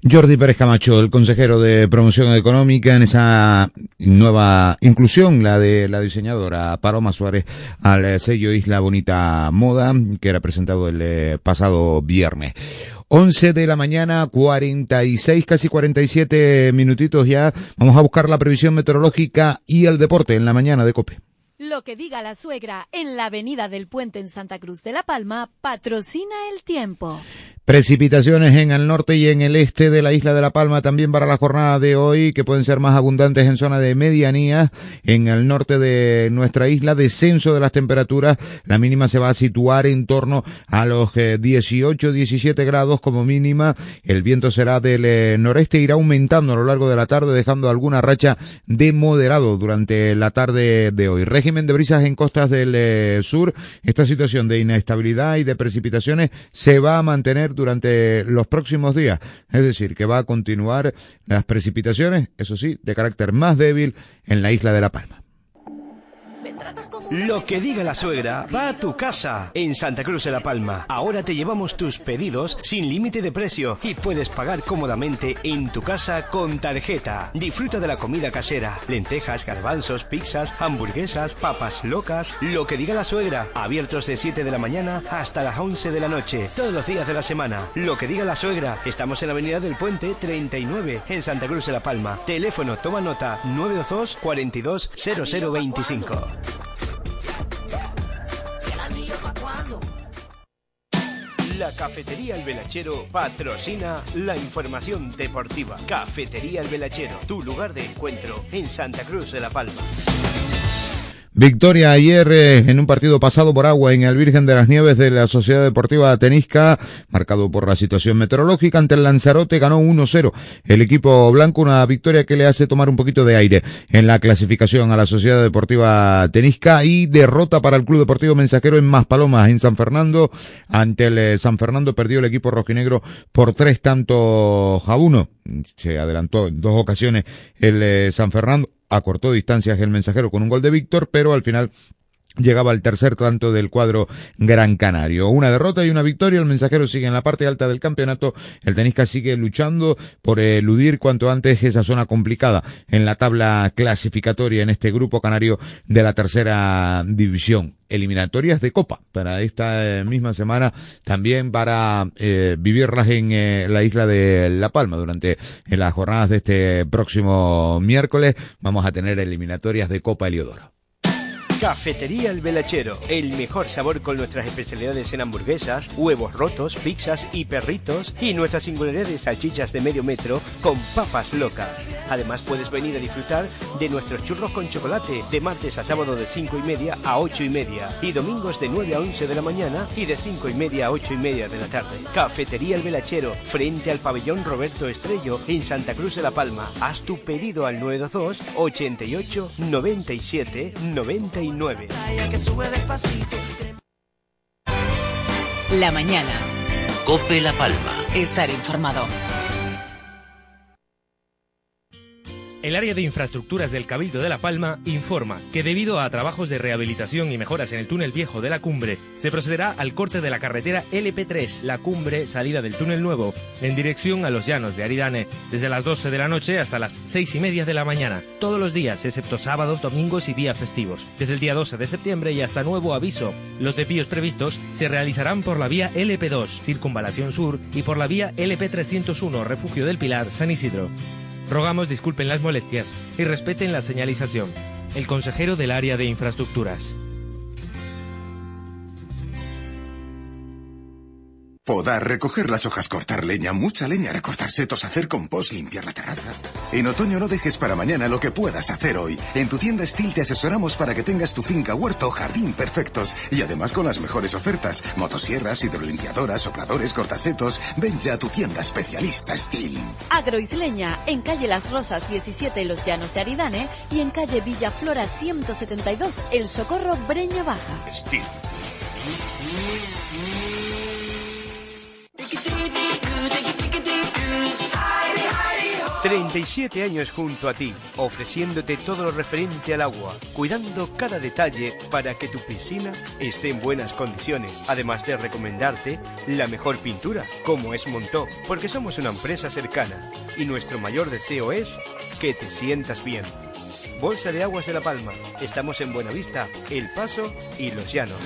Jordi Pérez Camacho, el consejero de promoción económica en esa nueva inclusión, la de la diseñadora Paloma Suárez al sello Isla Bonita Moda, que era presentado el eh, pasado viernes. 11 de la mañana, 46, casi 47 minutitos ya. Vamos a buscar la previsión meteorológica y el deporte en la mañana de COPE.
Lo que diga la suegra en la avenida del puente en Santa Cruz de la Palma patrocina el tiempo.
Precipitaciones en el norte y en el este de la isla de La Palma también para la jornada de hoy, que pueden ser más abundantes en zona de medianía. En el norte de nuestra isla, descenso de las temperaturas. La mínima se va a situar en torno a los 18, eh, 17 grados como mínima. El viento será del eh, noreste, irá aumentando a lo largo de la tarde, dejando alguna racha de moderado durante la tarde de hoy. Régimen de brisas en costas del eh, sur. Esta situación de inestabilidad y de precipitaciones se va a mantener durante los próximos días. Es decir, que va a continuar las precipitaciones, eso sí, de carácter más débil en la isla de La Palma.
Lo que diga la suegra va a tu casa en Santa Cruz de la Palma. Ahora te llevamos tus pedidos sin límite de precio y puedes pagar cómodamente en tu casa con tarjeta. Disfruta de la comida casera, lentejas, garbanzos, pizzas, hamburguesas, papas locas, lo que diga la suegra. Abiertos de 7 de la mañana hasta las 11 de la noche, todos los días de la semana. Lo que diga la suegra. Estamos en la Avenida del Puente 39 en Santa Cruz de la Palma. Teléfono, toma nota 922 42 0025. La Cafetería El Velachero patrocina la información deportiva. Cafetería El Velachero, tu lugar de encuentro en Santa Cruz de la Palma.
Victoria ayer en un partido pasado por agua en el Virgen de las Nieves de la Sociedad Deportiva Tenisca, marcado por la situación meteorológica ante el Lanzarote, ganó 1-0 el equipo blanco, una victoria que le hace tomar un poquito de aire en la clasificación a la Sociedad Deportiva Tenisca y derrota para el Club Deportivo Mensajero en Maspalomas en San Fernando. Ante el eh, San Fernando perdió el equipo rojinegro por tres tantos a uno. Se adelantó en dos ocasiones el eh, San Fernando acortó distancias el mensajero con un gol de Víctor, pero al final llegaba al tercer tanto del cuadro Gran Canario. Una derrota y una victoria. El mensajero sigue en la parte alta del campeonato. El tenisca sigue luchando por eludir cuanto antes esa zona complicada en la tabla clasificatoria en este grupo canario de la tercera división. Eliminatorias de Copa para esta eh, misma semana, también para eh, vivirlas en eh, la isla de La Palma durante las jornadas de este próximo miércoles. Vamos a tener eliminatorias de Copa Eliodoro.
Cafetería El Velachero, el mejor sabor con nuestras especialidades en hamburguesas, huevos rotos, pizzas y perritos y nuestra singularidad de salchichas de medio metro con papas locas. Además puedes venir a disfrutar de nuestros churros con chocolate de martes a sábado de 5 y media a 8 y media y domingos de 9 a 11 de la mañana y de 5 y media a 8 y media de la tarde. Cafetería El Velachero, frente al pabellón Roberto Estrello en Santa Cruz de la Palma. Haz tu pedido al 922 88 97 90 2009.
La mañana.
Cope La Palma.
Estar informado.
El área de infraestructuras del Cabildo de La Palma informa que debido a trabajos de rehabilitación y mejoras en el túnel viejo de la cumbre, se procederá al corte de la carretera LP3, la cumbre salida del túnel nuevo, en dirección a los llanos de Aridane, desde las 12 de la noche hasta las 6 y media de la mañana, todos los días, excepto sábados, domingos y días festivos. Desde el día 12 de septiembre y hasta nuevo aviso, los desvíos previstos se realizarán por la vía LP2, Circunvalación Sur, y por la vía LP301, Refugio del Pilar, San Isidro. Rogamos disculpen las molestias y respeten la señalización. El consejero del área de infraestructuras.
Podar, recoger las hojas, cortar leña, mucha leña, recortar setos, hacer compost, limpiar la terraza. En otoño no dejes para mañana lo que puedas hacer hoy. En tu tienda Steel te asesoramos para que tengas tu finca, huerto o jardín perfectos. Y además con las mejores ofertas. Motosierras, hidrolimpiadoras, sopladores, cortasetos. Ven ya a tu tienda especialista Steel.
Agroisleña, en calle Las Rosas 17 Los Llanos de Aridane y en calle Villa Flora 172 El Socorro Breña Baja.
Steel.
37 años junto a ti, ofreciéndote todo lo referente al agua, cuidando cada detalle para que tu piscina esté en buenas condiciones, además de recomendarte la mejor pintura, como es Montó, porque somos una empresa cercana y nuestro mayor deseo es que te sientas bien. Bolsa de Aguas de La Palma, estamos en Buenavista, El Paso y Los Llanos.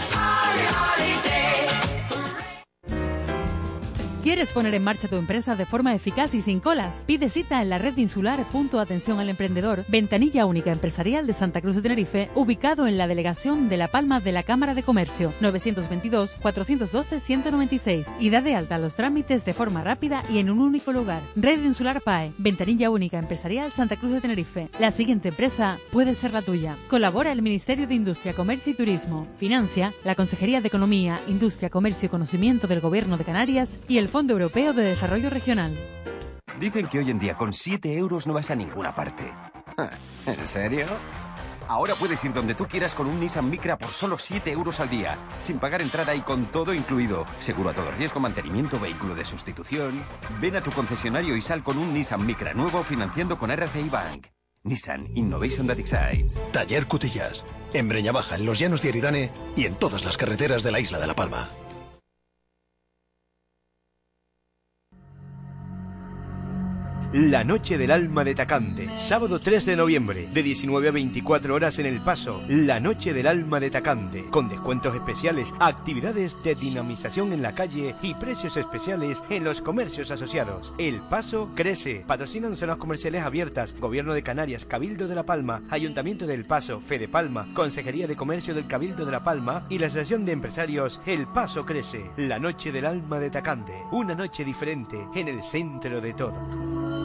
¿Quieres poner en marcha tu empresa de forma eficaz y sin colas? Pide cita en la red insular Punto Atención al Emprendedor, ventanilla única empresarial de Santa Cruz de Tenerife, ubicado en la delegación de La Palma de la Cámara de Comercio, 922-412-196, y da de alta los trámites de forma rápida y en un único lugar. Red Insular PAE, ventanilla única empresarial Santa Cruz de Tenerife. La siguiente empresa puede ser la tuya. Colabora el Ministerio de Industria, Comercio y Turismo. Financia la Consejería de Economía, Industria, Comercio y Conocimiento del Gobierno de Canarias y el Fondo Europeo de Desarrollo Regional.
Dicen que hoy en día con 7 euros no vas a ninguna parte. ¿En serio? Ahora puedes ir donde tú quieras con un Nissan Micra por solo 7 euros al día, sin pagar entrada y con todo incluido. Seguro a todo riesgo, mantenimiento, vehículo de sustitución. Ven a tu concesionario y sal con un Nissan Micra nuevo financiando con RCI Bank. Nissan Innovation That Excites.
Taller Cutillas. En Breña Baja, en los llanos de Aridane y en todas las carreteras de la isla de La Palma.
La Noche del Alma de Tacande, sábado 3 de noviembre, de 19 a 24 horas en El Paso. La Noche del Alma de Tacande, con descuentos especiales, actividades de dinamización en la calle y precios especiales en los comercios asociados. El Paso crece. Patrocinan zonas comerciales abiertas, Gobierno de Canarias, Cabildo de La Palma, Ayuntamiento del Paso, Fede Palma, Consejería de Comercio del Cabildo de La Palma y la Asociación de Empresarios El Paso crece. La Noche del Alma de Tacande, una noche diferente en el centro de todo.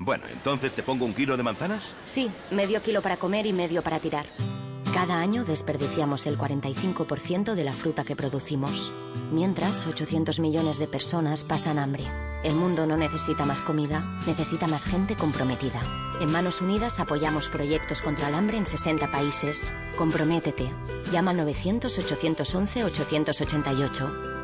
Bueno, entonces te pongo un kilo de manzanas.
Sí, medio kilo para comer y medio para tirar. Cada año desperdiciamos el 45% de la fruta que producimos. Mientras, 800 millones de personas pasan hambre. El mundo no necesita más comida, necesita más gente comprometida. En Manos Unidas apoyamos proyectos contra el hambre en 60 países. Comprométete. Llama al 900-811-888.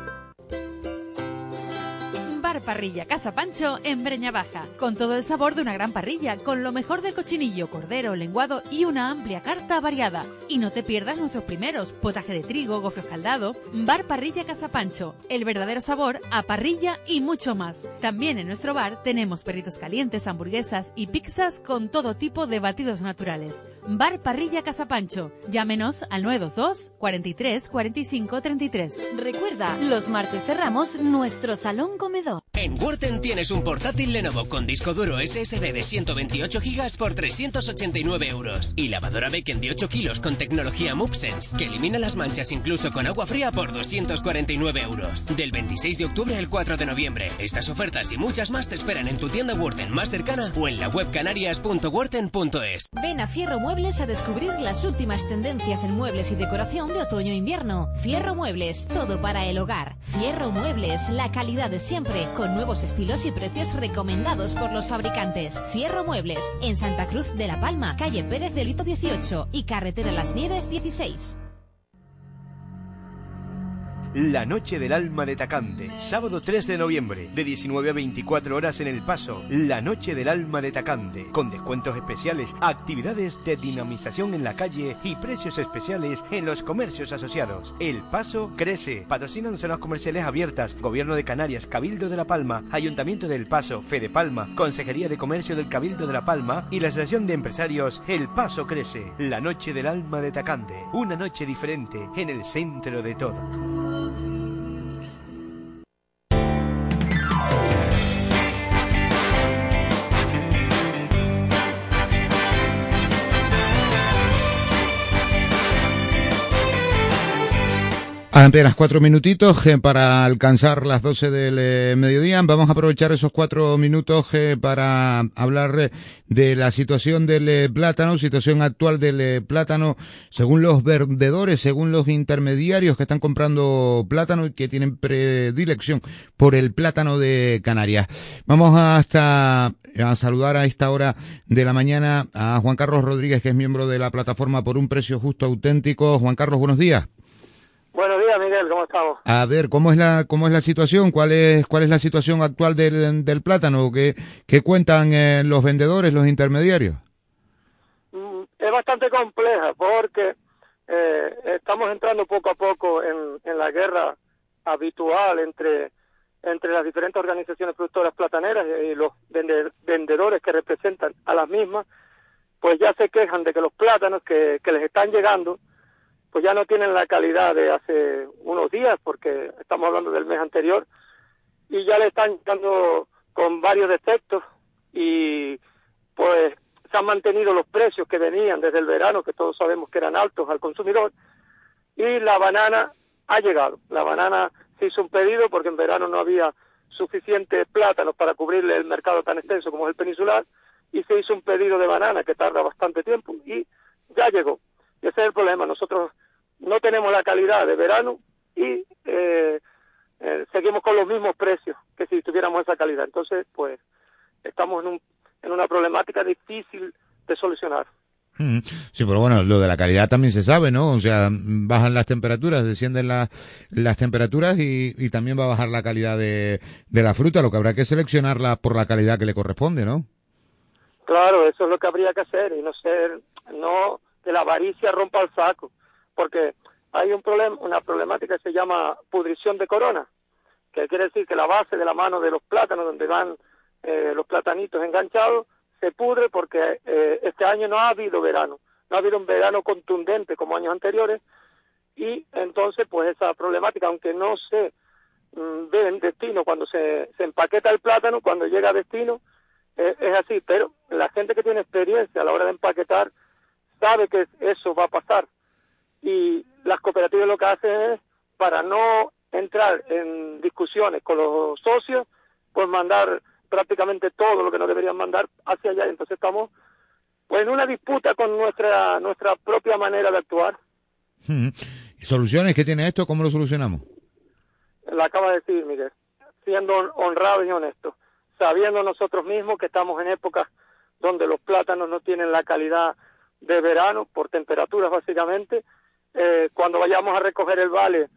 Parrilla Casa Pancho en Breña Baja, con todo el sabor de una gran parrilla, con lo mejor del cochinillo, cordero, lenguado y una amplia carta variada. Y no te pierdas nuestros primeros, potaje de trigo, gofio escaldado, Bar Parrilla Casa Pancho, el verdadero sabor a parrilla y mucho más. También en nuestro bar tenemos perritos calientes, hamburguesas y pizzas con todo tipo de batidos naturales. Bar Parrilla Casa Pancho. Llámenos al 922 43 45 33.
Recuerda, los martes cerramos nuestro salón comedor.
En Wharton tienes un portátil Lenovo con disco duro SSD de 128 GB por 389 euros. Y lavadora Bacon de 8 kilos con tecnología MoveSense, que elimina las manchas incluso con agua fría por 249 euros. Del 26 de octubre al 4 de noviembre. Estas ofertas y muchas más te esperan en tu tienda Wharton más cercana o en la web canarias.wharton.es.
Ven a Fierro Muebles a descubrir las últimas tendencias en muebles y decoración de otoño-invierno. Fierro Muebles, todo para el hogar. Fierro Muebles, la calidad de siempre
nuevos estilos y precios recomendados por los fabricantes. Fierro Muebles, en Santa Cruz de la Palma, calle Pérez de Lito 18 y carretera Las Nieves 16.
La Noche del Alma de Tacante, sábado 3 de noviembre, de 19 a 24 horas en El Paso. La Noche del Alma de Tacante, con descuentos especiales, actividades de dinamización en la calle y precios especiales en los comercios asociados. El Paso crece. Patrocinan zonas comerciales abiertas, Gobierno de Canarias, Cabildo de La Palma, Ayuntamiento del Paso, Fede Palma, Consejería de Comercio del Cabildo de La Palma y la Asociación de Empresarios El Paso crece. La Noche del Alma de Tacante, una noche diferente en el centro de todo. love you.
Apenas cuatro minutitos eh, para alcanzar las doce del eh, mediodía. Vamos a aprovechar esos cuatro minutos eh, para hablar de la situación del plátano, situación actual del plátano, según los vendedores, según los intermediarios que están comprando plátano y que tienen predilección por el plátano de Canarias. Vamos hasta a saludar a esta hora de la mañana a Juan Carlos Rodríguez, que es miembro de la plataforma por un precio justo auténtico. Juan Carlos, buenos días.
Buenos días, Miguel, ¿cómo estamos?
A ver, ¿cómo es la cómo es la situación? ¿Cuál es cuál es la situación actual del, del plátano? ¿Qué, qué cuentan eh, los vendedores, los intermediarios?
Mm, es bastante compleja porque eh, estamos entrando poco a poco en, en la guerra habitual entre entre las diferentes organizaciones productoras plataneras y los vendedores que representan a las mismas, pues ya se quejan de que los plátanos que, que les están llegando pues ya no tienen la calidad de hace unos días, porque estamos hablando del mes anterior, y ya le están dando con varios defectos y pues se han mantenido los precios que venían desde el verano, que todos sabemos que eran altos al consumidor, y la banana ha llegado. La banana se hizo un pedido porque en verano no había suficientes plátanos para cubrirle el mercado tan extenso como es el peninsular, y se hizo un pedido de banana que tarda bastante tiempo y ya llegó. Y ese es el problema. Nosotros no tenemos la calidad de verano y eh, eh, seguimos con los mismos precios que si tuviéramos esa calidad. Entonces, pues, estamos en, un, en una problemática difícil de solucionar.
Sí, pero bueno, lo de la calidad también se sabe, ¿no? O sea, bajan las temperaturas, descienden las las temperaturas y, y también va a bajar la calidad de, de la fruta, lo que habrá que seleccionarla por la calidad que le corresponde, ¿no?
Claro, eso es lo que habría que hacer y no ser, no que la avaricia rompa el saco, porque hay un problema, una problemática que se llama pudrición de corona, que quiere decir que la base de la mano de los plátanos, donde van eh, los platanitos enganchados, se pudre porque eh, este año no ha habido verano, no ha habido un verano contundente como años anteriores, y entonces pues esa problemática, aunque no se mm, ve en destino cuando se, se empaqueta el plátano, cuando llega a destino, eh, es así, pero la gente que tiene experiencia a la hora de empaquetar sabe que eso va a pasar. Y las cooperativas lo que hacen es, para no entrar en discusiones con los socios, pues mandar prácticamente todo lo que nos deberían mandar hacia allá. Entonces estamos pues en una disputa con nuestra nuestra propia manera de actuar.
¿Y soluciones que tiene esto? ¿Cómo lo solucionamos?
La acaba de decir, Miguel, siendo honrados y honestos, sabiendo nosotros mismos que estamos en épocas donde los plátanos no tienen la calidad de verano, por temperaturas básicamente. Eh, cuando vayamos a recoger el vale,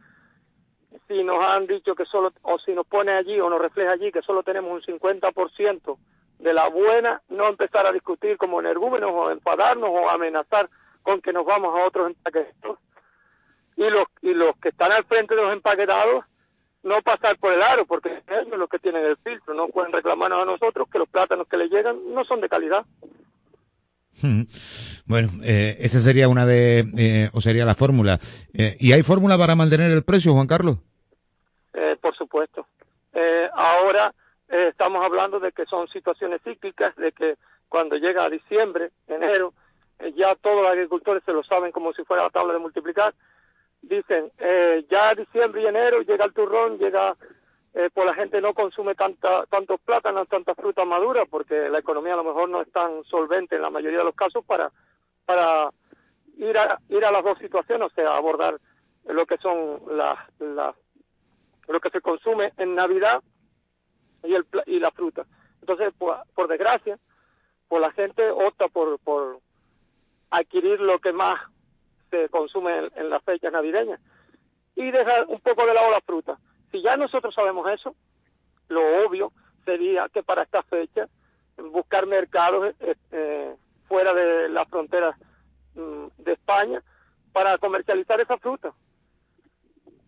si nos han dicho que solo, o si nos pone allí o nos refleja allí que solo tenemos un 50% de la buena, no empezar a discutir como energúmenos o enfadarnos o amenazar con que nos vamos a otros empaquetados. Y los, y los que están al frente de los empaquetados, no pasar por el aro, porque ellos los que tienen el filtro, no pueden reclamarnos a nosotros que los plátanos que les llegan no son de calidad.
Bueno, eh, esa sería una de, eh, o sería la fórmula. Eh, ¿Y hay fórmula para mantener el precio, Juan Carlos?
Eh, por supuesto. Ahora estamos hablando de que son situaciones cíclicas, de que cuando llega a diciembre, enero, ya todos los agricultores se lo saben como si fuera la tabla de multiplicar. Dicen, ya diciembre y enero llega el turrón, llega eh, pues la gente no consume tanta, tantos plátanos, tantas frutas maduras, porque la economía a lo mejor no es tan solvente en la mayoría de los casos para, para ir, a, ir a las dos situaciones, o sea, abordar lo que son las, las, lo que se consume en Navidad y, el, y la fruta. Entonces, por, por desgracia, pues la gente opta por, por adquirir lo que más se consume en, en las fechas navideñas y dejar un poco de lado la fruta. Si ya nosotros sabemos eso, lo obvio sería que para esta fecha buscar mercados eh, eh, fuera de las fronteras mm, de España para comercializar esa fruta.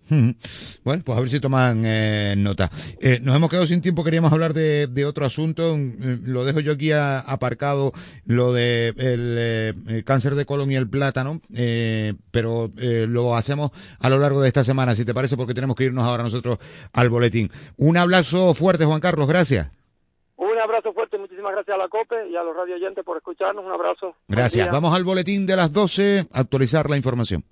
Bueno, pues a ver si toman eh, nota. Eh, nos hemos quedado sin tiempo, queríamos hablar de, de otro asunto. Mm, lo dejo yo aquí a, aparcado, lo de el, eh, cáncer de colon y el plátano, eh, pero eh, lo hacemos a lo largo de esta semana, si te parece, porque tenemos que irnos ahora nosotros al boletín. Un abrazo fuerte, Juan Carlos, gracias.
Un abrazo fuerte, muchísimas gracias a la COPE y a los radio oyentes por escucharnos. Un abrazo.
Gracias. Vamos al boletín de las 12, actualizar la información.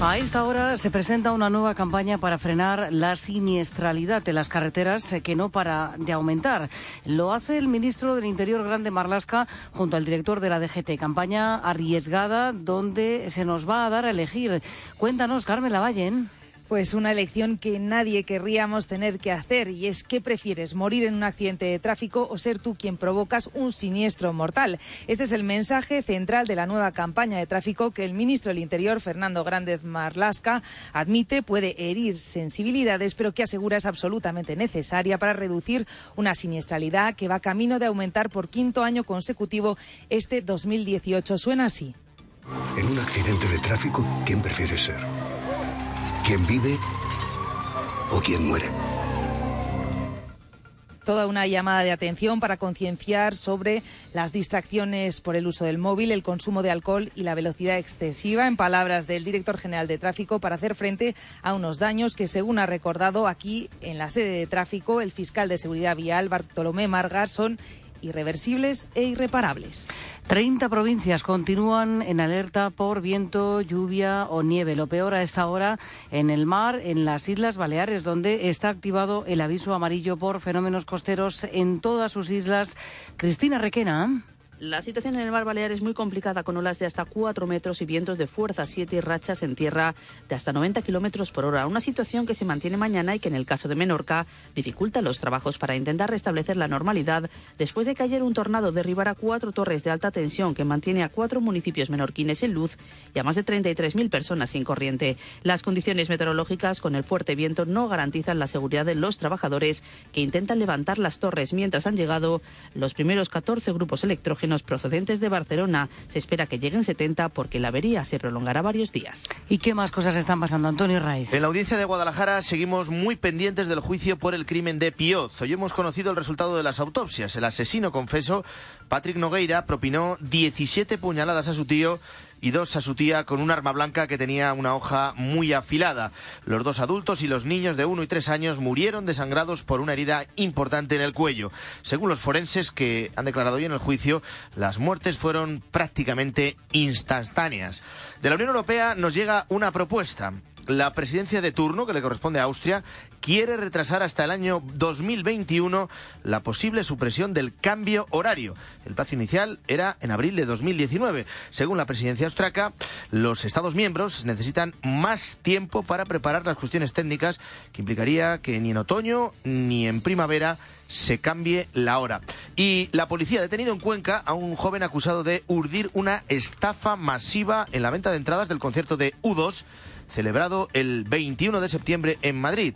A esta hora se presenta una nueva campaña para frenar la siniestralidad de las carreteras eh, que no para de aumentar. Lo hace el ministro del Interior Grande Marlasca junto al director de la DGT. Campaña arriesgada donde se nos va a dar a elegir. Cuéntanos, Carmen Lavallen.
Pues una elección que nadie querríamos tener que hacer y es ¿qué prefieres? ¿Morir en un accidente de tráfico o ser tú quien provocas un siniestro mortal? Este es el mensaje central de la nueva campaña de tráfico que el ministro del Interior, Fernando Grández Marlasca, admite puede herir sensibilidades, pero que asegura es absolutamente necesaria para reducir una siniestralidad que va camino de aumentar por quinto año consecutivo este 2018. Suena así.
En un accidente de tráfico, ¿quién prefieres ser? ¿Quién vive o quién muere?
toda una llamada de atención para concienciar sobre las distracciones por el uso del móvil, el consumo de alcohol y la velocidad excesiva, en palabras del director general de tráfico, para hacer frente a unos daños que, según ha recordado aquí en la sede de tráfico, el fiscal de seguridad vial, Bartolomé Margar, son irreversibles e irreparables.
30 provincias continúan en alerta por viento, lluvia o nieve. Lo peor a esta hora en el mar, en las Islas Baleares, donde está activado el aviso amarillo por fenómenos costeros en todas sus islas. Cristina Requena.
La situación en el mar Balear es muy complicada con olas de hasta 4 metros y vientos de fuerza 7 y rachas en tierra de hasta 90 kilómetros por hora. Una situación que se mantiene mañana y que en el caso de Menorca dificulta los trabajos para intentar restablecer la normalidad después de que ayer un tornado derribara cuatro torres de alta tensión que mantiene a cuatro municipios menorquines en luz y a más de 33.000 personas sin corriente. Las condiciones meteorológicas con el fuerte viento no garantizan la seguridad de los trabajadores que intentan levantar las torres mientras han llegado los primeros 14 grupos electrógenos procedentes de Barcelona. Se espera que lleguen 70 porque la avería se prolongará varios días.
¿Y qué más cosas están pasando, Antonio Raiz?
En la audiencia de Guadalajara seguimos muy pendientes del juicio por el crimen de Pioz. Hoy hemos conocido el resultado de las autopsias. El asesino confeso, Patrick Nogueira, propinó 17 puñaladas a su tío y dos a su tía con un arma blanca que tenía una hoja muy afilada. Los dos adultos y los niños de uno y tres años murieron desangrados por una herida importante en el cuello. Según los forenses que han declarado hoy en el juicio, las muertes fueron prácticamente instantáneas. De la Unión Europea nos llega una propuesta la presidencia de turno, que le corresponde a Austria, quiere retrasar hasta el año 2021 la posible supresión del cambio horario. El plazo inicial era en abril de 2019. Según la presidencia austraca, los Estados miembros necesitan más tiempo para preparar las cuestiones técnicas, que implicaría que ni en otoño ni en primavera se cambie la hora. Y la policía ha detenido en Cuenca a un joven acusado de urdir una estafa masiva en la venta de entradas del concierto de U2 celebrado el 21 de septiembre en Madrid.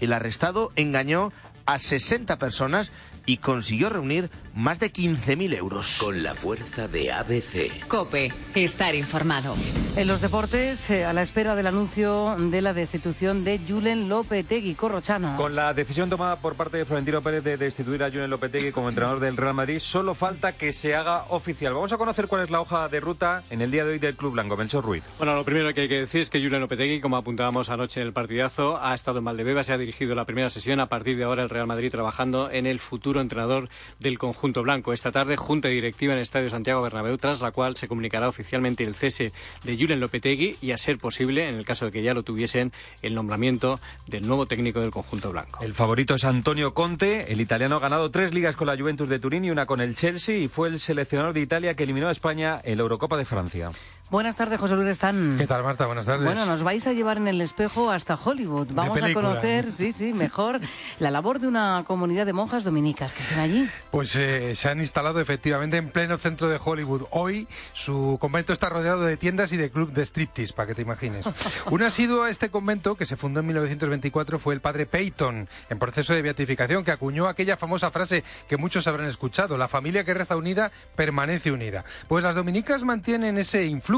El arrestado engañó a 60 personas y consiguió reunir más de 15.000 euros.
Con la fuerza de ABC.
Cope, estar informado.
En los deportes, eh, a la espera del anuncio de la destitución de Julen Lopetegui Corrochano.
Con la decisión tomada por parte de Florentino Pérez de destituir a Julen Lopetegui como entrenador del Real Madrid, solo falta que se haga oficial. Vamos a conocer cuál es la hoja de ruta en el día de hoy del Club Blanco. Melchor Ruiz.
Bueno, lo primero que hay que decir es que Julen Lopetegui, como apuntábamos anoche en el partidazo, ha estado en Valdebeba, se ha dirigido la primera sesión. A partir de ahora, el Real Madrid trabajando en el futuro entrenador del conjunto blanco. Esta tarde, junta directiva en el Estadio Santiago Bernabéu, tras la cual se comunicará oficialmente el cese de Julen Lopetegui y, a ser posible, en el caso de que ya lo tuviesen, el nombramiento del nuevo técnico del conjunto blanco.
El favorito es Antonio Conte. El italiano ha ganado tres ligas con la Juventus de Turín y una con el Chelsea y fue el seleccionador de Italia que eliminó a España en la Eurocopa de Francia.
Buenas tardes, José Luis Están.
¿Qué tal, Marta? Buenas tardes.
Bueno, nos vais a llevar en el espejo hasta Hollywood. Vamos a conocer, sí, sí, mejor, la labor de una comunidad de monjas dominicas que están allí.
Pues eh, se han instalado efectivamente en pleno centro de Hollywood. Hoy su convento está rodeado de tiendas y de club de striptease, para que te imagines. Un asiduo a este convento, que se fundó en 1924, fue el padre Peyton, en proceso de beatificación, que acuñó aquella famosa frase que muchos habrán escuchado, la familia que reza unida permanece unida. Pues las dominicas mantienen ese influjo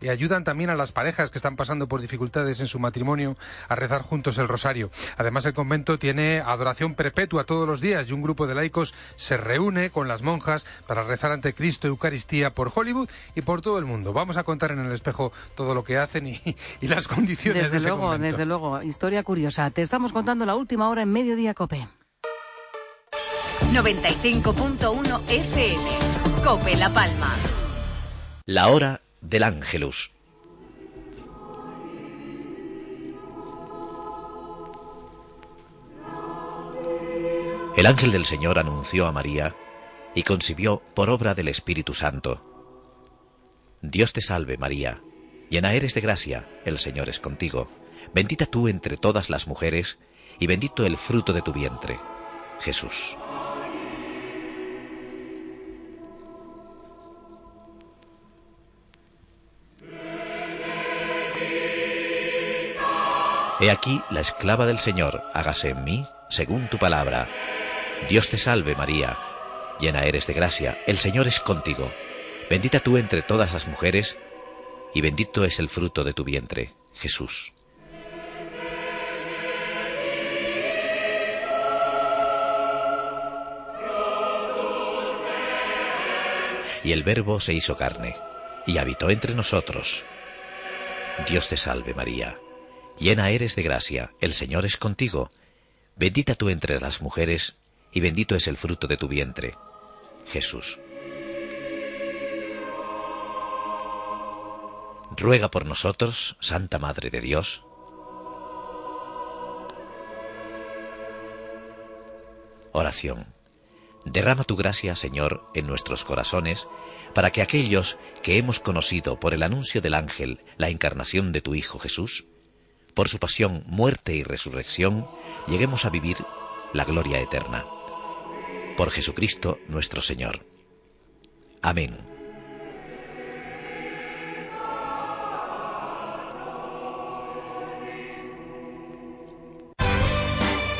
y ayudan también a las parejas que están pasando por dificultades en su matrimonio a rezar juntos el rosario. Además, el convento tiene adoración perpetua todos los días y un grupo de laicos se reúne con las monjas para rezar ante Cristo Eucaristía por Hollywood y por todo el mundo. Vamos a contar en el espejo todo lo que hacen y, las condiciones
desde
de ese
luego,
convento.
Desde luego, historia curiosa. Te estamos contando la última hora en Mediodía Cope.
95.1 FM. Cope La Palma.
La hora del Ángelus. El ángel del Señor anunció a María y concibió por obra del Espíritu Santo. Dios te salve María, llena eres de gracia, el Señor es contigo, bendita tú entre todas las mujeres, y bendito el fruto de tu vientre, Jesús. He aquí la esclava del Señor, hágase en mí según tu palabra. Dios te salve María, llena eres de gracia, el Señor es contigo. Bendita tú entre todas las mujeres, y bendito es el fruto de tu vientre, Jesús. Y el Verbo se hizo carne, y habitó entre nosotros. Dios te salve María, llena eres de gracia, el Señor es contigo. Bendita tú entre las mujeres, y bendito es el fruto de tu vientre, Jesús. Ruega por nosotros, Santa Madre de Dios. Oración. Derrama tu gracia, Señor, en nuestros corazones, para que aquellos que hemos conocido por el anuncio del ángel la encarnación de tu Hijo Jesús, por su pasión, muerte y resurrección, lleguemos a vivir la gloria eterna. Por Jesucristo nuestro Señor. Amén.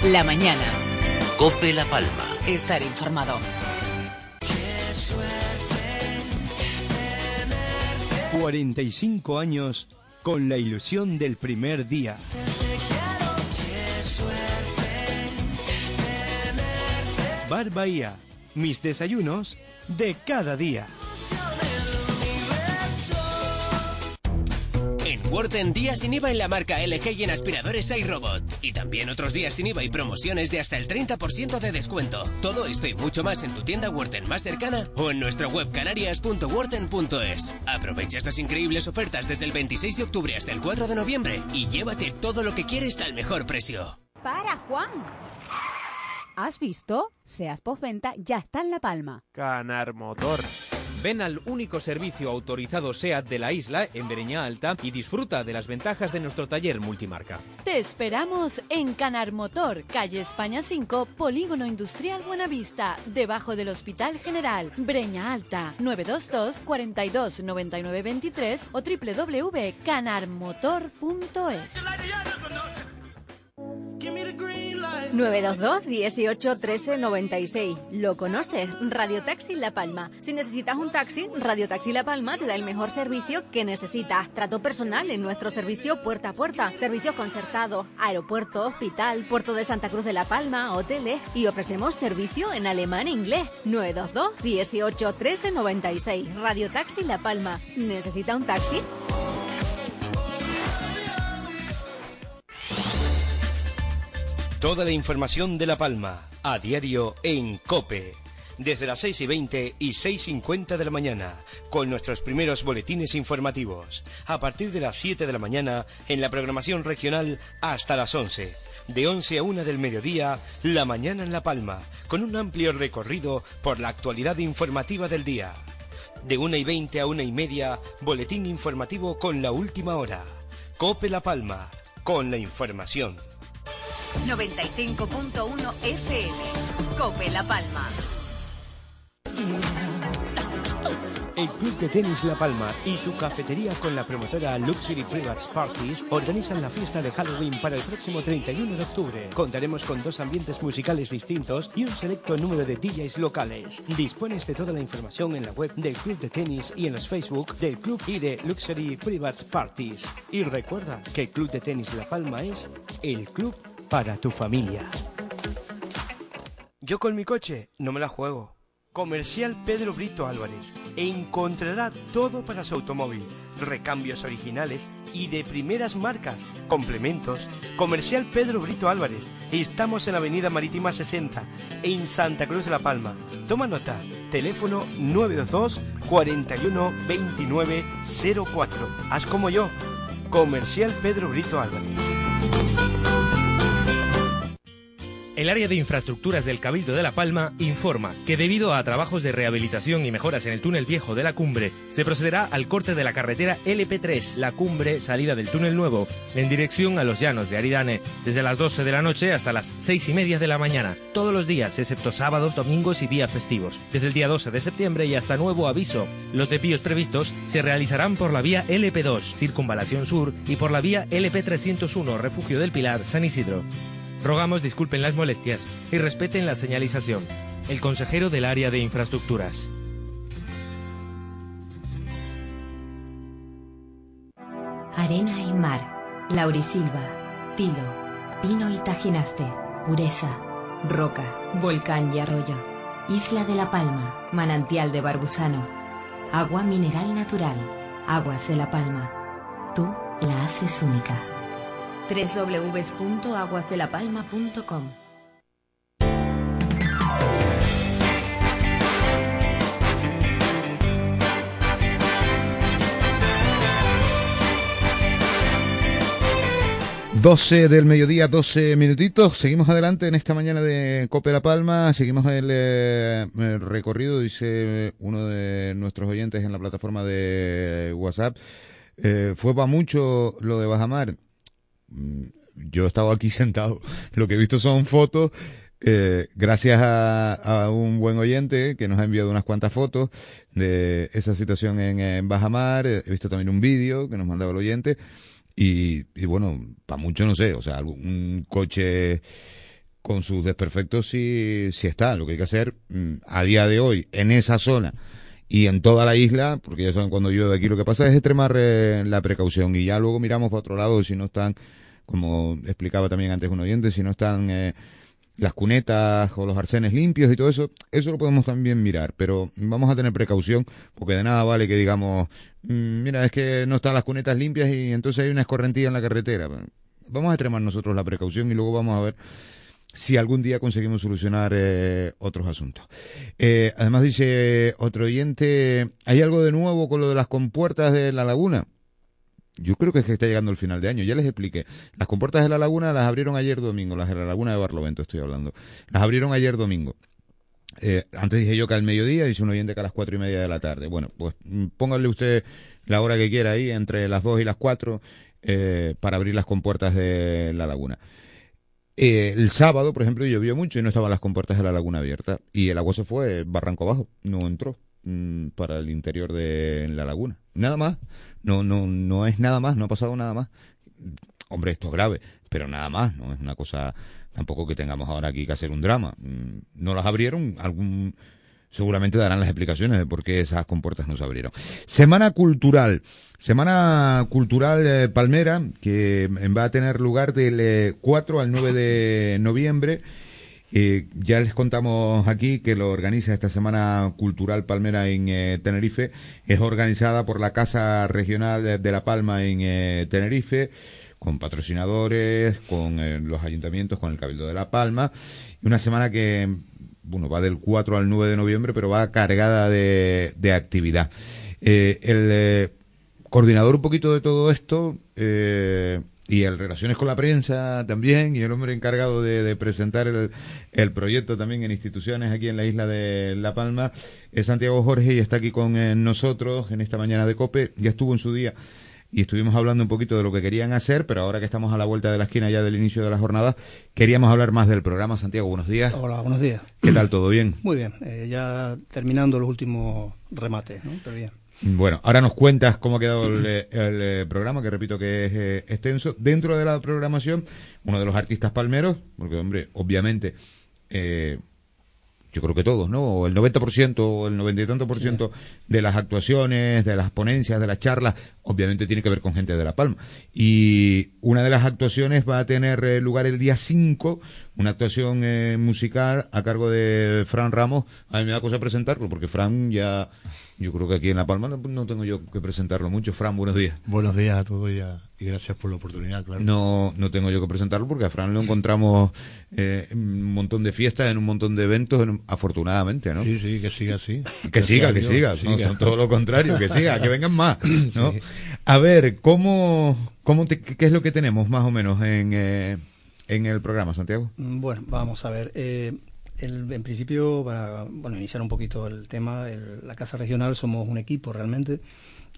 La mañana.
Cope La Palma.
Estar informado.
45 años con la ilusión del primer día. Bar Bahía, mis desayunos de cada día.
En Worten días sin IVA en la marca LG y en aspiradores iRobot. Y también otros días sin IVA y promociones de hasta el 30% de descuento. Todo esto y mucho más en tu tienda Worten más cercana o en nuestra web canarias.worten.es. Aprovecha estas increíbles ofertas desde el 26 de octubre hasta el 4 de noviembre y llévate todo lo que quieres al mejor precio.
Para, Juan. ¿Has visto? Seas postventa ya está en La Palma.
Canar Motor. Ven al único servicio autorizado SEAT de la isla, en Bereña Alta, y disfruta de las ventajas de nuestro taller multimarca.
Te esperamos en Canar Motor, calle España 5, Polígono Industrial Buenavista, debajo del Hospital General, Breña Alta, 922 42 99 23 o www.canarmotor.es.
922 18 13 96. ¿Lo conoces? Radio Taxi La Palma. Si necesitas un taxi, Radio Taxi La Palma te da el mejor servicio que necesitas. Trato personal en nuestro servicio puerta a puerta. Servicios concertados, aeropuerto, hospital, puerto de Santa Cruz de La Palma, hoteles y ofrecemos servicio en alemán e inglés. 922 18 13 96. Radio Taxi La Palma. ¿Necesita un taxi?
Toda la información de La Palma, a diario en COPE. Desde las 6 y 20 y 6 y 50 de la mañana, con nuestros primeros boletines informativos. A partir de las 7 de la mañana, en la programación regional hasta las 11. De 11 a 1 del mediodía, La Mañana en La Palma, con un amplio recorrido por la actualidad informativa del día. De una y 20 a una y media, boletín informativo con la última hora. Cope La Palma, con la información.
95.1 FM. Cope La Palma.
El Club de Tenis La Palma y su cafetería con la promotora Luxury Private Parties organizan la fiesta de Halloween para el próximo 31 de octubre. Contaremos con dos ambientes musicales distintos y un selecto número de DJs locales. Dispones de toda la información en la web del Club de Tenis y en los Facebook del Club y de Luxury Private Parties. Y recuerda que el Club de Tenis La Palma es el club para tu familia.
Yo con mi coche no me la juego. Comercial Pedro Brito Álvarez. Encontrará todo para su automóvil. Recambios originales y de primeras marcas. Complementos. Comercial Pedro Brito Álvarez. Estamos en Avenida Marítima 60, en Santa Cruz de la Palma. Toma nota. Teléfono 922 41 29 04. Haz como yo. Comercial Pedro Brito Álvarez.
El área de infraestructuras del Cabildo de La Palma informa que debido a trabajos de rehabilitación y mejoras en el túnel viejo de la cumbre, se procederá al corte de la carretera LP3, la cumbre salida del túnel nuevo, en dirección a los llanos de Aridane, desde las 12 de la noche hasta las 6 y media de la mañana, todos los días, excepto sábados, domingos y días festivos. Desde el día 12 de septiembre y hasta nuevo aviso, los depíos previstos se realizarán por la vía LP2, Circunvalación Sur, y por la vía LP301, Refugio del Pilar, San Isidro. Rogamos disculpen las molestias y respeten la señalización. El consejero del área de infraestructuras.
Arena y mar, laurisilva, tilo, pino y tajinaste, pureza, roca, volcán y arroyo. Isla de la Palma, manantial de Barbusano. Agua mineral natural, aguas de la Palma. Tú la haces única www.aguasdelapalma.com
12 del mediodía, 12 minutitos. Seguimos adelante en esta mañana de Cope La Palma. Seguimos el, eh, el, recorrido, dice uno de nuestros oyentes en la plataforma de WhatsApp. Eh, fue para mucho lo de Bajamar. Mm, yo he estado aquí sentado. Lo que he visto son fotos. Eh, gracias a, un buen oyente que nos ha enviado unas cuantas fotos de esa situación en, Bajamar. He visto también un vídeo que nos mandaba el oyente. Y, bueno, para mucho no sé. O sea, un coche con sus desperfectos sí, sí está. Lo que hay que hacer mm, a día de hoy en esa zona y en toda la isla, porque ya saben cuando llueve aquí, lo que pasa es extremar eh, la precaución y ya luego miramos para otro lado si no están, como explicaba también antes un oyente, si no están eh, las cunetas o los arcenes limpios y todo eso, eso lo podemos también mirar, pero vamos a tener precaución porque de nada vale que digamos, mm, mira, es que no están las cunetas limpias y entonces hay una escorrentía en la carretera. Vamos a extremar nosotros la precaución y luego vamos a ver si algún día conseguimos solucionar eh, otros asuntos. Eh, además dice otro oyente, ¿hay algo de nuevo con lo de las compuertas de la laguna? Yo creo que es que está llegando el final de año. Ya les expliqué. Las compuertas de la laguna las abrieron ayer domingo, las de la laguna de Barlovento estoy hablando. Las abrieron ayer domingo. Eh, antes dije yo que al mediodía, dice un oyente que a las cuatro y media de la tarde. Bueno, pues mm, póngale usted la hora que quiera ahí, entre las dos y las cuatro, para abrir las compuertas de la laguna. Eh, el sábado, por ejemplo, llovió mucho y no estaban las compuertas de la laguna abiertas. Y el agua se fue barranco abajo, no entró mm, para el interior de la laguna. Nada más, no, no, no es nada más, no ha pasado nada más. Hombre, esto es grave, pero nada más, no es una cosa tampoco que tengamos ahora aquí que hacer un drama. Mm, no las abrieron, algún seguramente darán las explicaciones de por qué esas compuertas no se abrieron. Semana Cultural. Semana Cultural eh, Palmera, que va a tener lugar del 4 eh, al 9 de noviembre. Eh, ya les contamos aquí que lo organiza esta Semana Cultural Palmera en Tenerife. Es organizada por la Casa Regional de, La Palma en Tenerife con patrocinadores, con los ayuntamientos, con el Cabildo de La Palma. Una semana que bueno, va del 4 al 9 de noviembre, pero va cargada de, de actividad. Eh, el eh, coordinador un poquito de todo esto, eh, y el Relaciones con la Prensa también, y el hombre encargado de, presentar el, el, proyecto también en instituciones aquí en la isla de La Palma, es Santiago Jorge y está aquí con eh, nosotros en esta mañana de COPE, ya estuvo en su día y estuvimos hablando un poquito de lo que querían hacer, pero ahora que estamos a la vuelta de la esquina ya del inicio de la jornada, queríamos hablar más del programa. Santiago, buenos días.
Hola, buenos días.
¿Qué tal? ¿Todo bien?
Muy bien, eh, ya terminando los últimos remates, ¿no? Pero bien.
Bueno, ahora nos cuentas cómo ha quedado el, eh, programa, que repito que es eh, extenso. Dentro de la programación, uno de los artistas palmeros, porque hombre, obviamente eh, yo creo que todos, ¿no? O el 90% o el 90 y tanto por ciento de las actuaciones, de las ponencias, de las charlas, obviamente tiene que ver con gente de La Palma. Y una de las actuaciones va a tener eh, lugar el día 5, una actuación eh, musical a cargo de Fran Ramos. A mí me da cosa presentarlo, porque Fran ya, yo creo que aquí en La Palma no, tengo yo que presentarlo mucho. Fran, buenos días.
Buenos días a todos ya y gracias por la oportunidad, claro.
No, no tengo yo que presentarlo porque a Fran lo encontramos eh, en un montón de fiestas, en un montón de eventos, afortunadamente, ¿no?
Sí, sí, que siga así.
Que siga, que siga, todo lo contrario, que siga, que vengan más, ¿no? A ver, ¿cómo, cómo qué es lo que tenemos más o menos en, eh, en el programa, Santiago?
Bueno, vamos a ver. Eh, en principio, para bueno, iniciar un poquito el tema, la Casa Regional somos un equipo realmente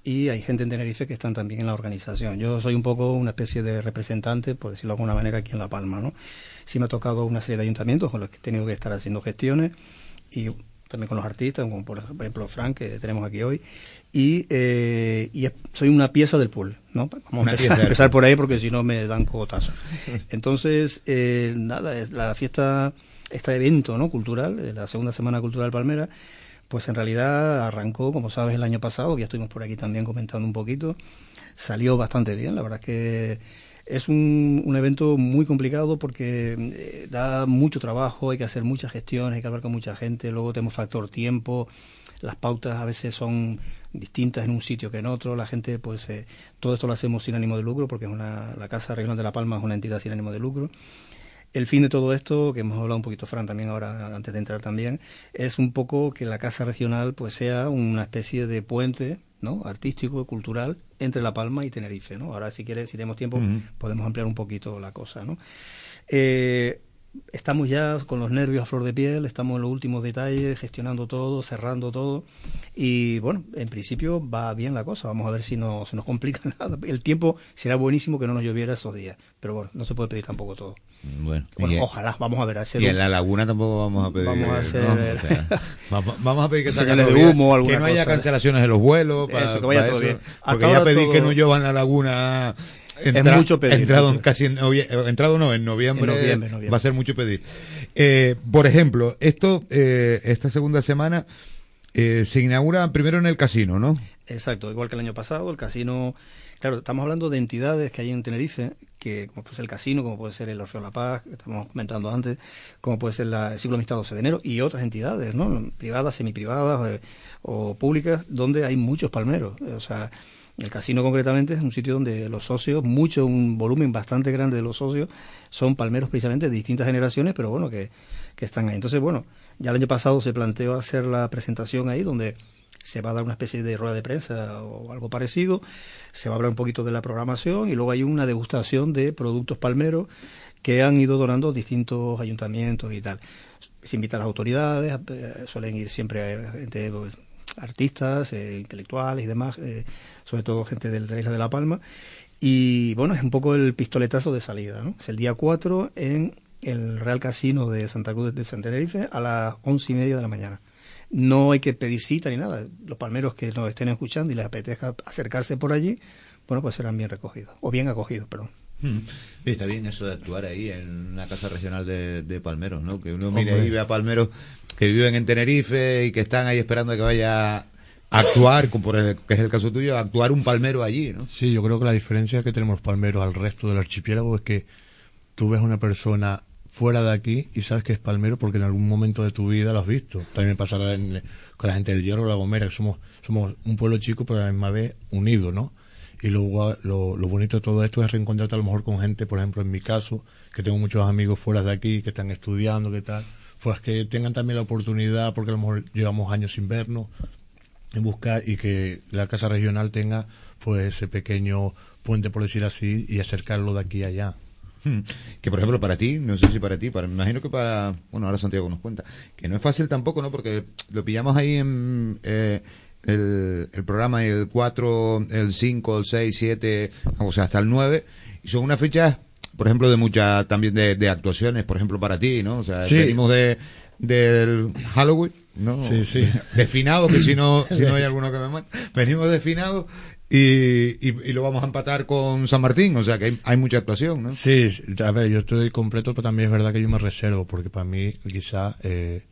y hay gente en Tenerife que están también en la organización. Yo soy un poco una especie de representante, por decirlo de alguna manera, aquí en La Palma, ¿no? Sí me ha tocado una serie de ayuntamientos con los que he tenido que estar haciendo gestiones y también con los artistas, como por ejemplo Frank, que tenemos aquí hoy, y, eh, y soy una pieza del pool, ¿no? Vamos a empezar, por ahí porque si no me dan cogotazo. Entonces, eh, nada, la fiesta, este evento ¿no? cultural, la segunda semana cultural Palmera, pues en realidad arrancó, como sabes, el año pasado, que ya estuvimos por aquí también comentando un poquito, salió bastante bien, la verdad es que es un, un evento muy complicado porque eh, da mucho trabajo, hay que hacer muchas gestiones, hay que hablar con mucha gente, luego tenemos factor tiempo, las pautas a veces son distintas en un sitio que en otro, la gente pues eh, todo esto lo hacemos sin ánimo de lucro porque es una, la Casa Regional de La Palma es una entidad sin ánimo de lucro el fin de todo esto, que hemos hablado un poquito, Fran, también ahora, antes de entrar también, es un poco que la Casa Regional pues sea una especie de puente ¿no? artístico, cultural, entre La Palma y Tenerife. ¿no? Ahora, si quieres, si tenemos tiempo, podemos ampliar un poquito la cosa. ¿no? Eh, estamos ya con los nervios a flor de piel, estamos en los últimos detalles, gestionando todo, cerrando todo. Y bueno, en principio va bien la cosa. Vamos a ver si no se nos complica nada. El tiempo será buenísimo que no nos lloviera esos días. Pero bueno, no se puede pedir tampoco todo.
Bueno,
ojalá, vamos a ver. A
y en la laguna tampoco vamos a pedir.
Vamos a hacer.
vamos, a pedir que,
de humo,
que no haya cancelaciones de los vuelos. Para, eso, que vaya todo bien. Porque ya pedí que no llueva en la laguna
es mucho pedir.
Entrado, casi entrado no, en noviembre, va a ser mucho pedir. Eh, por ejemplo, esto, eh, esta segunda semana eh, se inaugura primero en el casino, ¿no?
Exacto, igual que el año pasado, el casino, claro, estamos hablando de entidades que hay en Tenerife, que como puede ser el casino, como puede ser el Orfeo La Paz, que estamos comentando antes, como puede ser la, el Ciclo Amistad 12 de enero, y otras entidades, ¿no? Privadas, semiprivadas o públicas, donde hay muchos palmeros. O sea, el casino concretamente es un sitio donde los socios, mucho, un volumen bastante grande de los socios, son palmeros precisamente de distintas generaciones, pero bueno, que, que están ahí. Entonces, bueno, ya el año pasado se planteó hacer la presentación ahí, donde se va a dar una especie de rueda de prensa o algo parecido, se va a hablar un poquito de la programación y luego hay una degustación de productos palmeros que han ido donando distintos ayuntamientos y tal. Se invita a las autoridades, eh, suelen ir siempre gente pues, artistas, eh, intelectuales y demás, eh, sobre todo gente de la isla de La Palma. Y bueno, es un poco el pistoletazo de salida, ¿no? Es el día 4 en el Real Casino de Santa Cruz de San Tenerife a las once y media de la mañana. No hay que pedir cita ni nada. Los palmeros que nos estén escuchando y les apetezca acercarse por allí, bueno, pues serán bien recogidos, o bien acogidos, perdón.
Hmm. Está bien eso de actuar ahí en una casa regional de, palmeros, ¿no? Que uno mire y ve a palmeros que viven en Tenerife y que están ahí esperando a que vaya a actuar, como que es el caso tuyo, actuar un palmero allí, ¿no?
Sí, yo creo que la diferencia que tenemos palmeros al resto del archipiélago es que tú ves una persona fuera de aquí y sabes que es palmero porque en algún momento de tu vida lo has visto. También pasará con la gente del Hierro o la Gomera, que somos, somos un pueblo chico pero a la misma vez unido, ¿no? Y luego lo, lo, bonito de todo esto es reencontrarte a lo mejor con gente, por ejemplo, en mi caso, que tengo muchos amigos fuera de aquí, que están estudiando, que tal, pues que tengan también la oportunidad, porque a lo mejor llevamos años sin vernos, buscar y que la casa regional tenga pues ese pequeño puente, por decir así, y acercarlo de aquí a allá.
Hmm. Que por ejemplo para ti, no sé si para ti, para, me imagino que para, bueno, ahora Santiago nos cuenta, que no es fácil tampoco, ¿no? Porque lo pillamos ahí en eh, el, el programa el 4, el 5, el 6, 7, o sea, hasta el 9, y son unas fechas, por ejemplo, de muchas también de, de actuaciones, por ejemplo, para ti, ¿no? O sea,
Sí.
venimos de del Halloween, ¿no?
Sí, sí.
De finado, que si no, si no hay alguno que me mate. Venimos de finado y, y, y lo vamos a empatar con San Martín, o sea que hay, hay mucha actuación, ¿no?
Sí, a ver, yo estoy completo, pero también es verdad que yo me reservo, porque para mí, quizá, eh,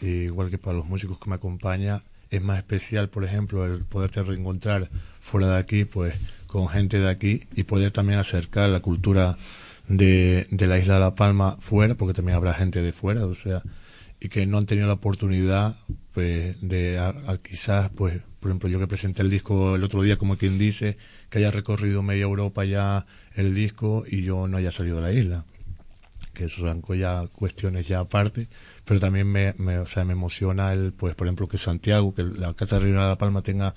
igual que para los músicos que me acompañan, es más especial, por ejemplo, el poderte reencontrar fuera de aquí, pues, con gente de aquí y poder también acercar la cultura de, de la isla de La Palma fuera, porque también habrá gente de fuera, o sea, y que no han tenido la oportunidad, pues, de a- quizás, pues, por ejemplo, yo que presenté el disco el otro día, como quien dice, que haya recorrido media Europa ya el disco y yo no haya salido de la isla. Que son ya cuestiones ya aparte, pero también me, me, o sea, me emociona el, pues, por ejemplo, que Santiago, que la Casa Regional de La Palma tenga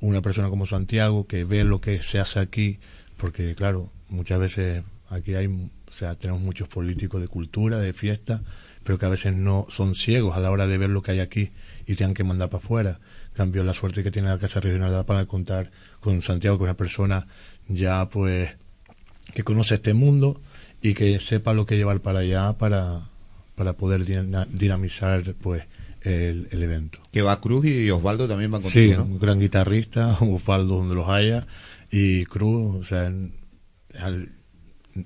una persona como Santiago que ve lo que se hace aquí, porque claro, muchas veces aquí hay, o sea, tenemos muchos políticos de cultura, de fiesta, pero que a veces no son ciegos a la hora de ver lo que hay aquí y tengan que mandar para afuera. Cambio, la suerte que tiene la Casa Regional de La Palma de contar con Santiago, que es una persona ya pues que conoce este mundo y que sepa lo que llevar para allá para, para poder dina- dinamizar pues el, el evento.
Que va Cruz y Osvaldo también van
Sí,
contigo, ¿no?
un gran guitarrista, Osvaldo donde los haya, y Cruz, o sea, en- al-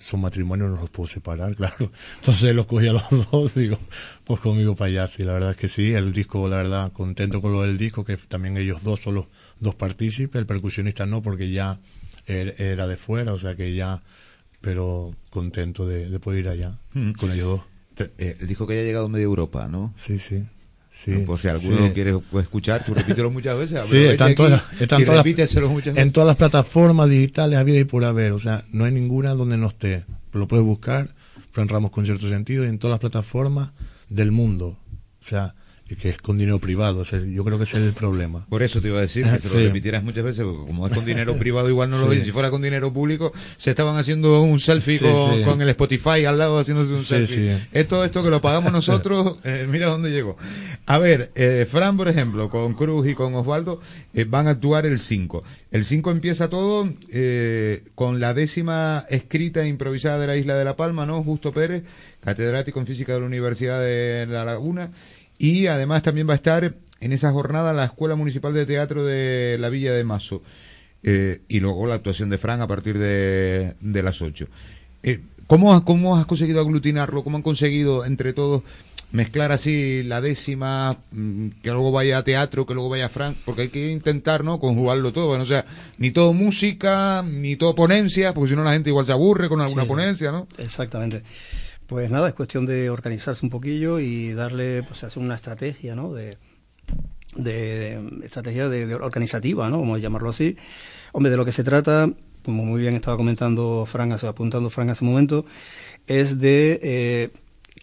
su matrimonio no los puedo separar, claro. Entonces los cogí a los dos, digo, pues conmigo para allá, sí, la verdad es que sí, el disco, la verdad, contento con lo del disco, que también ellos dos son los dos partícipes, el percusionista no, porque ya er- era de fuera, o sea que ya, pero contento de, de poder ir allá
Mm.
con ellos dos.
Eh, dijo que ya ha llegado media Europa, ¿no?
Sí, sí. Sí,
No, por si alguno
sí.
quiere escuchar, tú repítelo muchas veces.
Sí, están todas, todas
repíteselo muchas veces.
en todas las plataformas digitales, había y por haber. O sea, no hay ninguna donde no esté. Lo puedes buscar, Fran Ramos con cierto sentido, y en todas las plataformas del mundo. O sea, que es con dinero privado. O sea, yo creo que ese es el problema.
Por eso te iba a decir que te lo
Sí.
repitieras muchas veces, porque como es con dinero privado igual no lo ven. Si fuera con dinero público, se estaban haciendo un selfie
Sí,
con, el Spotify al lado haciéndose un selfie.
sí.
Esto, esto que lo pagamos nosotros, eh, mira dónde llegó. A ver, eh, Fran, por ejemplo, con Cruz y con Osvaldo, eh, van a actuar el 5. El 5 empieza todo eh, con la décima escrita e improvisada de la isla de La Palma, ¿no? Justo Pérez, catedrático en física de la Universidad de La Laguna. Y además también va a estar en esa jornada la Escuela Municipal de Teatro de la Villa de Mazo. Eh, y luego la actuación de Fran a partir de, de las 8. Eh, ¿cómo, has- ¿Cómo has conseguido aglutinarlo? ¿Cómo han conseguido entre todos mezclar así la décima, mm, que luego vaya a teatro, que luego vaya a Fran? Porque hay que intentar, ¿no? Conjugarlo todo. Bueno, o sea, ni todo música, ni todo ponencia, porque si no la gente igual se aburre con alguna
Sí,
ponencia, ¿no?
Exactamente. Pues nada, es cuestión de organizarse un poquillo y darle, pues hacer una estrategia, ¿no? De, de, estrategia de, de organizativa, ¿no? Vamos a llamarlo así. Hombre, de lo que se trata, como muy bien estaba comentando Fran, hace- apuntando Fran hace un momento, es de eh,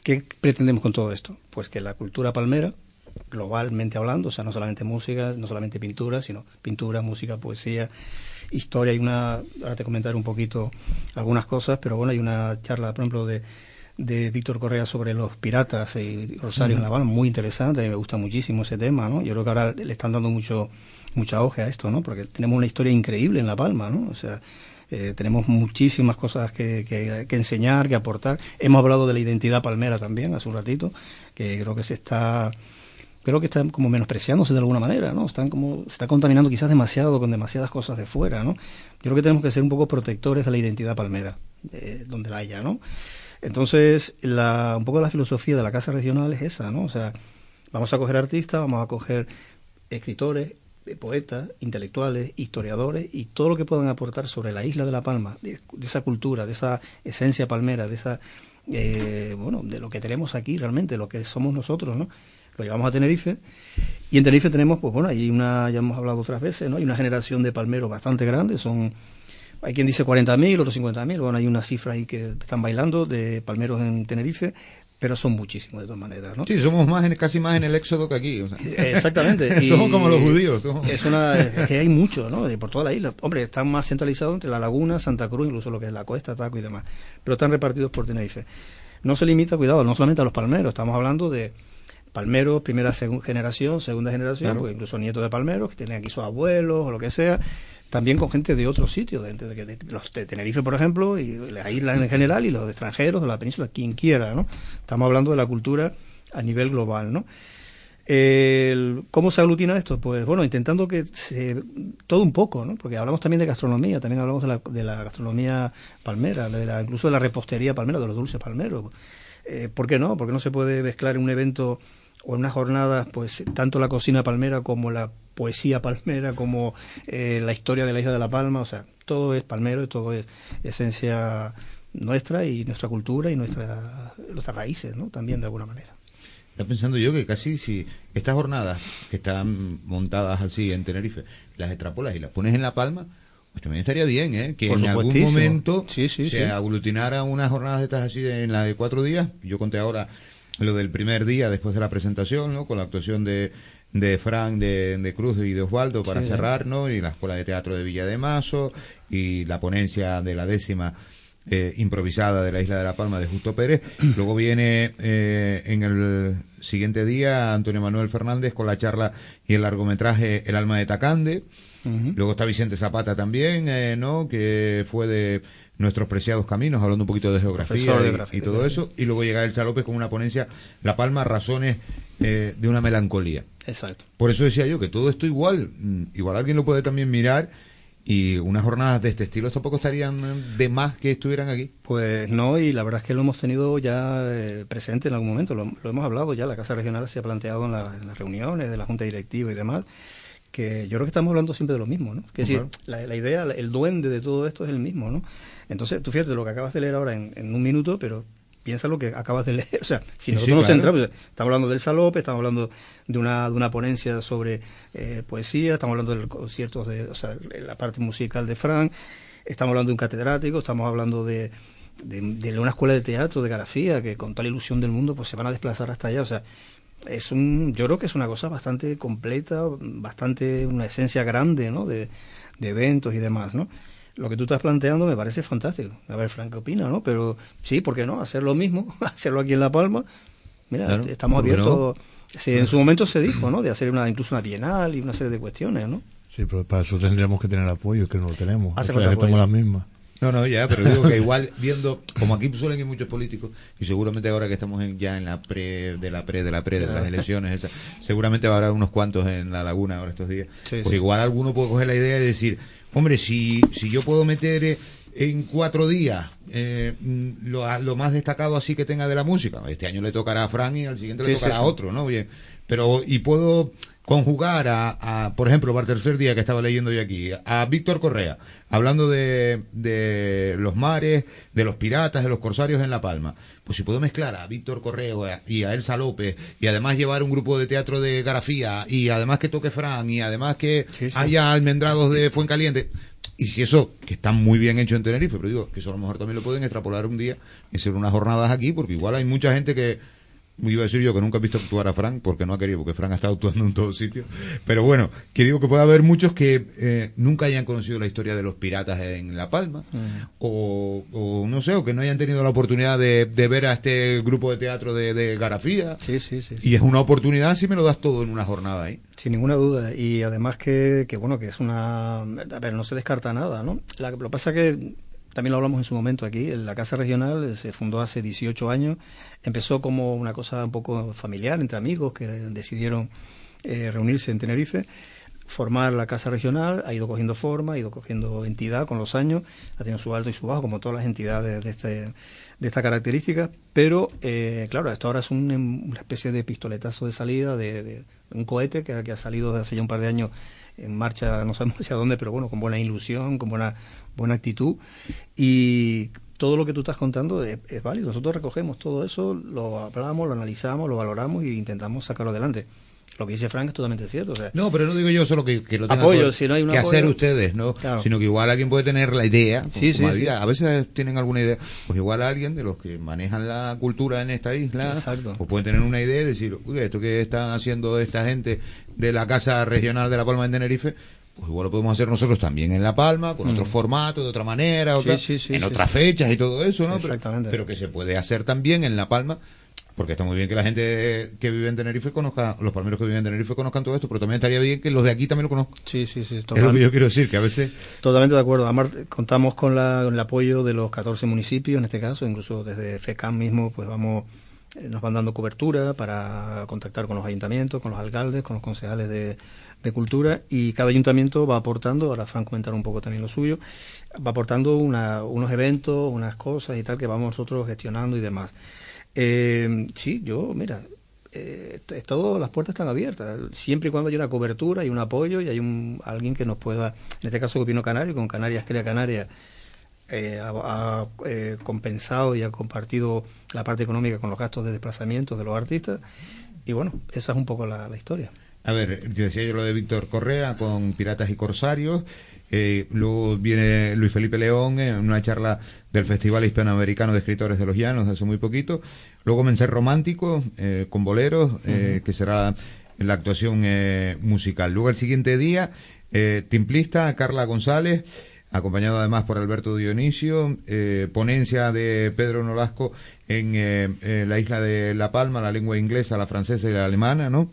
qué pretendemos con todo esto. Pues que la cultura palmera, globalmente hablando, o sea, no solamente música, no solamente pintura, sino pintura, música, poesía, historia. Hay una, ahora te comentaré un poquito algunas cosas, pero bueno, hay una charla, por ejemplo, de, de Víctor Correa sobre los piratas y Rosario en La Habana, muy interesante, me gusta muchísimo ese tema, ¿no? Yo creo que ahora le están dando mucho mucha hoja a esto, ¿no? Porque tenemos una historia increíble en La Palma, ¿no? O sea, eh, tenemos muchísimas cosas que, que, que enseñar, que aportar. Hemos hablado de la identidad palmera también hace un ratito, que creo que se está creo que están como menospreciándose de alguna manera, ¿no? Están como, se está contaminando quizás demasiado con demasiadas cosas de fuera, ¿no? Yo creo que tenemos que ser un poco protectores de la identidad palmera, de donde la haya, ¿no? Entonces, la, un poco la filosofía de la casa regional es esa, ¿no? O sea, vamos a coger artistas, vamos a coger escritores, eh, poetas, intelectuales, historiadores y todo lo que puedan aportar sobre la isla de La Palma, de, esa cultura, de esa esencia palmera, de esa, eh, bueno, de lo que tenemos aquí realmente, lo que somos nosotros, ¿no? Lo llevamos a Tenerife y en Tenerife tenemos, pues bueno, hay una, ya hemos hablado otras veces, ¿no? Hay una generación de palmeros bastante grande, son, hay quien dice 40.000, otros 50.000, bueno, hay una cifra ahí que están bailando de palmeros en Tenerife, pero son muchísimos de todas maneras, ¿no?
Sí, somos más en, casi más en el éxodo que aquí.
Exactamente.
somos como los judíos.
Es una, es que hay mucho, ¿no? Por toda la isla. Hombre, están más centralizados entre la laguna, Santa Cruz, incluso lo que es la costa, Taco y demás. Pero están repartidos por Tenerife. No se limita, cuidado, no solamente a los palmeros, estamos hablando de palmeros, primera generación, segunda generación, porque incluso nietos de palmeros, que tienen aquí sus abuelos o lo que sea, también con gente de otros sitios, de, de, los de Tenerife, por ejemplo, y la isla en general, y los extranjeros de la península, quien quiera, ¿no? Estamos hablando de la cultura a nivel global, ¿no? ¿Cómo se aglutina esto? Pues bueno, intentando que todo un poco, ¿no? Porque hablamos también de gastronomía, también hablamos de la, de la gastronomía palmera, de la, incluso de la repostería palmera, de los dulces palmeros. Eh, ¿Por qué no? Porque no se puede mezclar en un evento o en una jornada, pues tanto la cocina palmera como la poesía palmera, como eh, la historia de la isla de La Palma, o sea, todo es palmero y todo es esencia nuestra y nuestra cultura y nuestra, nuestras raíces, ¿no? También de alguna manera.
Está pensando yo que casi si estas jornadas que están montadas así en Tenerife, las extrapolas y las pones en La Palma, pues también estaría bien, ¿eh? Que en algún momento se aglutinara unas jornadas de estas así en la de cuatro días. Yo conté ahora lo del primer día después de la presentación, ¿no? Con la actuación de, de Frank de, Cruz y de Osvaldo para cerrar, ¿no? Y la Escuela de Teatro de Villa de Mazo y la ponencia de la décima eh, improvisada de la Isla de la Palma de Justo Pérez. Luego viene eh, en el siguiente día Antonio Manuel Fernández con la charla y el largometraje El alma de Tacande. Luego está Vicente Zapata también, eh, ¿no? Que fue de nuestros preciados caminos, hablando un poquito de geografía, y, todo eso, y luego llega Elsa López con una ponencia, La Palma, razones eh, de una melancolía.
Exacto.
Por eso decía yo que todo esto igual, mm, igual alguien lo puede también mirar y unas jornadas de este estilo tampoco estarían de más que estuvieran aquí.
Pues no, y la verdad es que lo hemos tenido ya eh, presente en algún momento, lo, hemos hablado ya, la Casa Regional se ha planteado en, las reuniones de la Junta Directiva y demás, que yo creo que estamos hablando siempre de lo mismo, ¿no? Que decir, la, la, idea, el duende de todo esto es el mismo, ¿no? Entonces, tú fíjate lo que acabas de leer ahora en, un minuto, pero piensa lo que acabas de leer. O sea, si nosotros nos centramos, estamos hablando del Salope, estamos hablando de una, de una ponencia sobre eh, poesía, estamos hablando del concierto, de, o sea, la parte musical de Frank, estamos hablando de un catedrático, estamos hablando de, de, una escuela de teatro, de grafía, que con tal ilusión del mundo, pues se van a desplazar hasta allá. O sea, es un, yo creo que es una cosa bastante completa, bastante, una esencia grande, ¿no? De, de eventos y demás, ¿no? lo que tú estás planteando me parece fantástico. A ver, Frank, ¿qué opina, no? Pero sí, ¿por qué no? Hacer lo mismo, hacerlo aquí en La Palma. Mira, estamos abiertos. Sí, en su momento se dijo, ¿no? De hacer una incluso una bienal y una serie de cuestiones, ¿no?
Sí, pero para eso tendríamos que tener apoyo, que no lo tenemos. Hace o sea, que las mismas.
No, no, ya, pero digo que igual viendo, como aquí suelen ir muchos políticos, y seguramente ahora que estamos ya en la pre, de la pre, de la pre, de las elecciones, seguramente va a haber unos cuantos en la laguna ahora estos días, pues igual alguno puede coger la idea de decir, Hombre, si, si yo puedo meter eh, en cuatro días eh, mm, lo, lo, más destacado así que tenga de la música, este año le tocará a Fran y al siguiente le tocará a otro, ¿no? Bien, pero, y puedo conjugar a, por ejemplo, para el tercer día que estaba leyendo yo aquí, a Víctor Correa, hablando de, de los mares, de los piratas, de los corsarios en La Palma. Pues si puedo mezclar a Víctor Correa y a Elsa López y además llevar un grupo de teatro de grafía y además que toque Fran y además que haya almendrados de Fuencaliente, y si eso, que está muy bien hecho en Tenerife, pero digo que eso a lo mejor también lo pueden extrapolar un día y hacer unas jornadas aquí, porque igual hay mucha gente que iba a decir yo que nunca he visto actuar a Frank porque no ha querido, porque Frank ha estado actuando en todos sitios. Pero bueno, que digo que puede haber muchos que eh, nunca hayan conocido la historia de los piratas en La Palma, mm. o, no sé, o que no hayan tenido la oportunidad de, ver a este grupo de teatro de, Garafía.
Sí, sí, sí,
Y es una oportunidad si me lo das todo en una jornada ahí.
Sin ninguna duda. Y además que, que bueno, que es una. A ver, no se descarta nada, ¿no? lo que pasa que también lo hablamos en su momento aquí, la Casa Regional se fundó hace 18 años, empezó como una cosa un poco familiar entre amigos que decidieron eh, reunirse en Tenerife, formar la Casa Regional, ha ido cogiendo forma, ha ido cogiendo entidad con los años, ha tenido su alto y su bajo, como todas las entidades de, este, de esta característica, pero eh, claro, esto ahora es una especie de pistoletazo de salida, de, un cohete que, que, ha salido desde hace ya un par de años en marcha, no sabemos hacia dónde, pero bueno, con buena ilusión, con buena buena actitud y todo lo que tú estás contando es, válido. Nosotros recogemos todo eso, lo hablamos, lo analizamos, lo valoramos e intentamos sacarlo adelante. lo que dice Frank es totalmente cierto.
no, pero no digo yo solo que, que lo tengan
apoyo, si no hay
que hacer ustedes, ¿no? Sino que igual alguien puede tener la idea,
sí, sí,
a veces tienen alguna idea, pues igual alguien de los que manejan la cultura en esta isla, pues puede tener una idea y decir, uy, esto que están haciendo esta gente de la Casa Regional de La Palma de Tenerife, pues igual lo podemos hacer nosotros también en La Palma, con otro mm. formato, de otra manera, en otras fechas y todo eso, ¿no?
Exactamente.
pero que se puede hacer también en La Palma porque está muy bien que la gente que vive en Tenerife conozca, los palmeros que viven en Tenerife conozcan todo esto, pero también estaría bien que los de aquí también lo conozcan.
Sí, sí, sí.
Es lo que yo quiero decir, que a veces...
Totalmente de acuerdo. Además, contamos con, el apoyo de los 14 municipios, en este caso, incluso desde FECAM mismo, pues vamos, eh, nos van dando cobertura para contactar con los ayuntamientos, con los alcaldes, con los concejales de, cultura, y cada ayuntamiento va aportando, ahora Fran comentar un poco también lo suyo, va aportando unos eventos, unas cosas y tal que vamos nosotros gestionando y demás. Eh, sí, yo, mira, eh, las puertas están abiertas, siempre y cuando haya una cobertura y un apoyo y hay un, alguien que nos pueda, en este caso Gobierno Canario, con Canarias Crea Canarias, eh, ha, eh, compensado y ha compartido la parte económica con los gastos de desplazamiento de los artistas. Y bueno, esa es un poco la historia.
A ver, yo decía yo lo de Víctor Correa con Piratas y Corsarios. Eh, luego viene Luis Felipe León en una charla del Festival Hispanoamericano de Escritores de los Llanos hace muy poquito. Luego Mencer Romántico eh, con boleros, eh, que será la actuación musical. Luego el siguiente día, Timplista, Carla González acompañado además por Alberto Dionisio, ponencia de Pedro Nolasco en la isla de La Palma, la lengua inglesa, la francesa y la alemana, ¿no?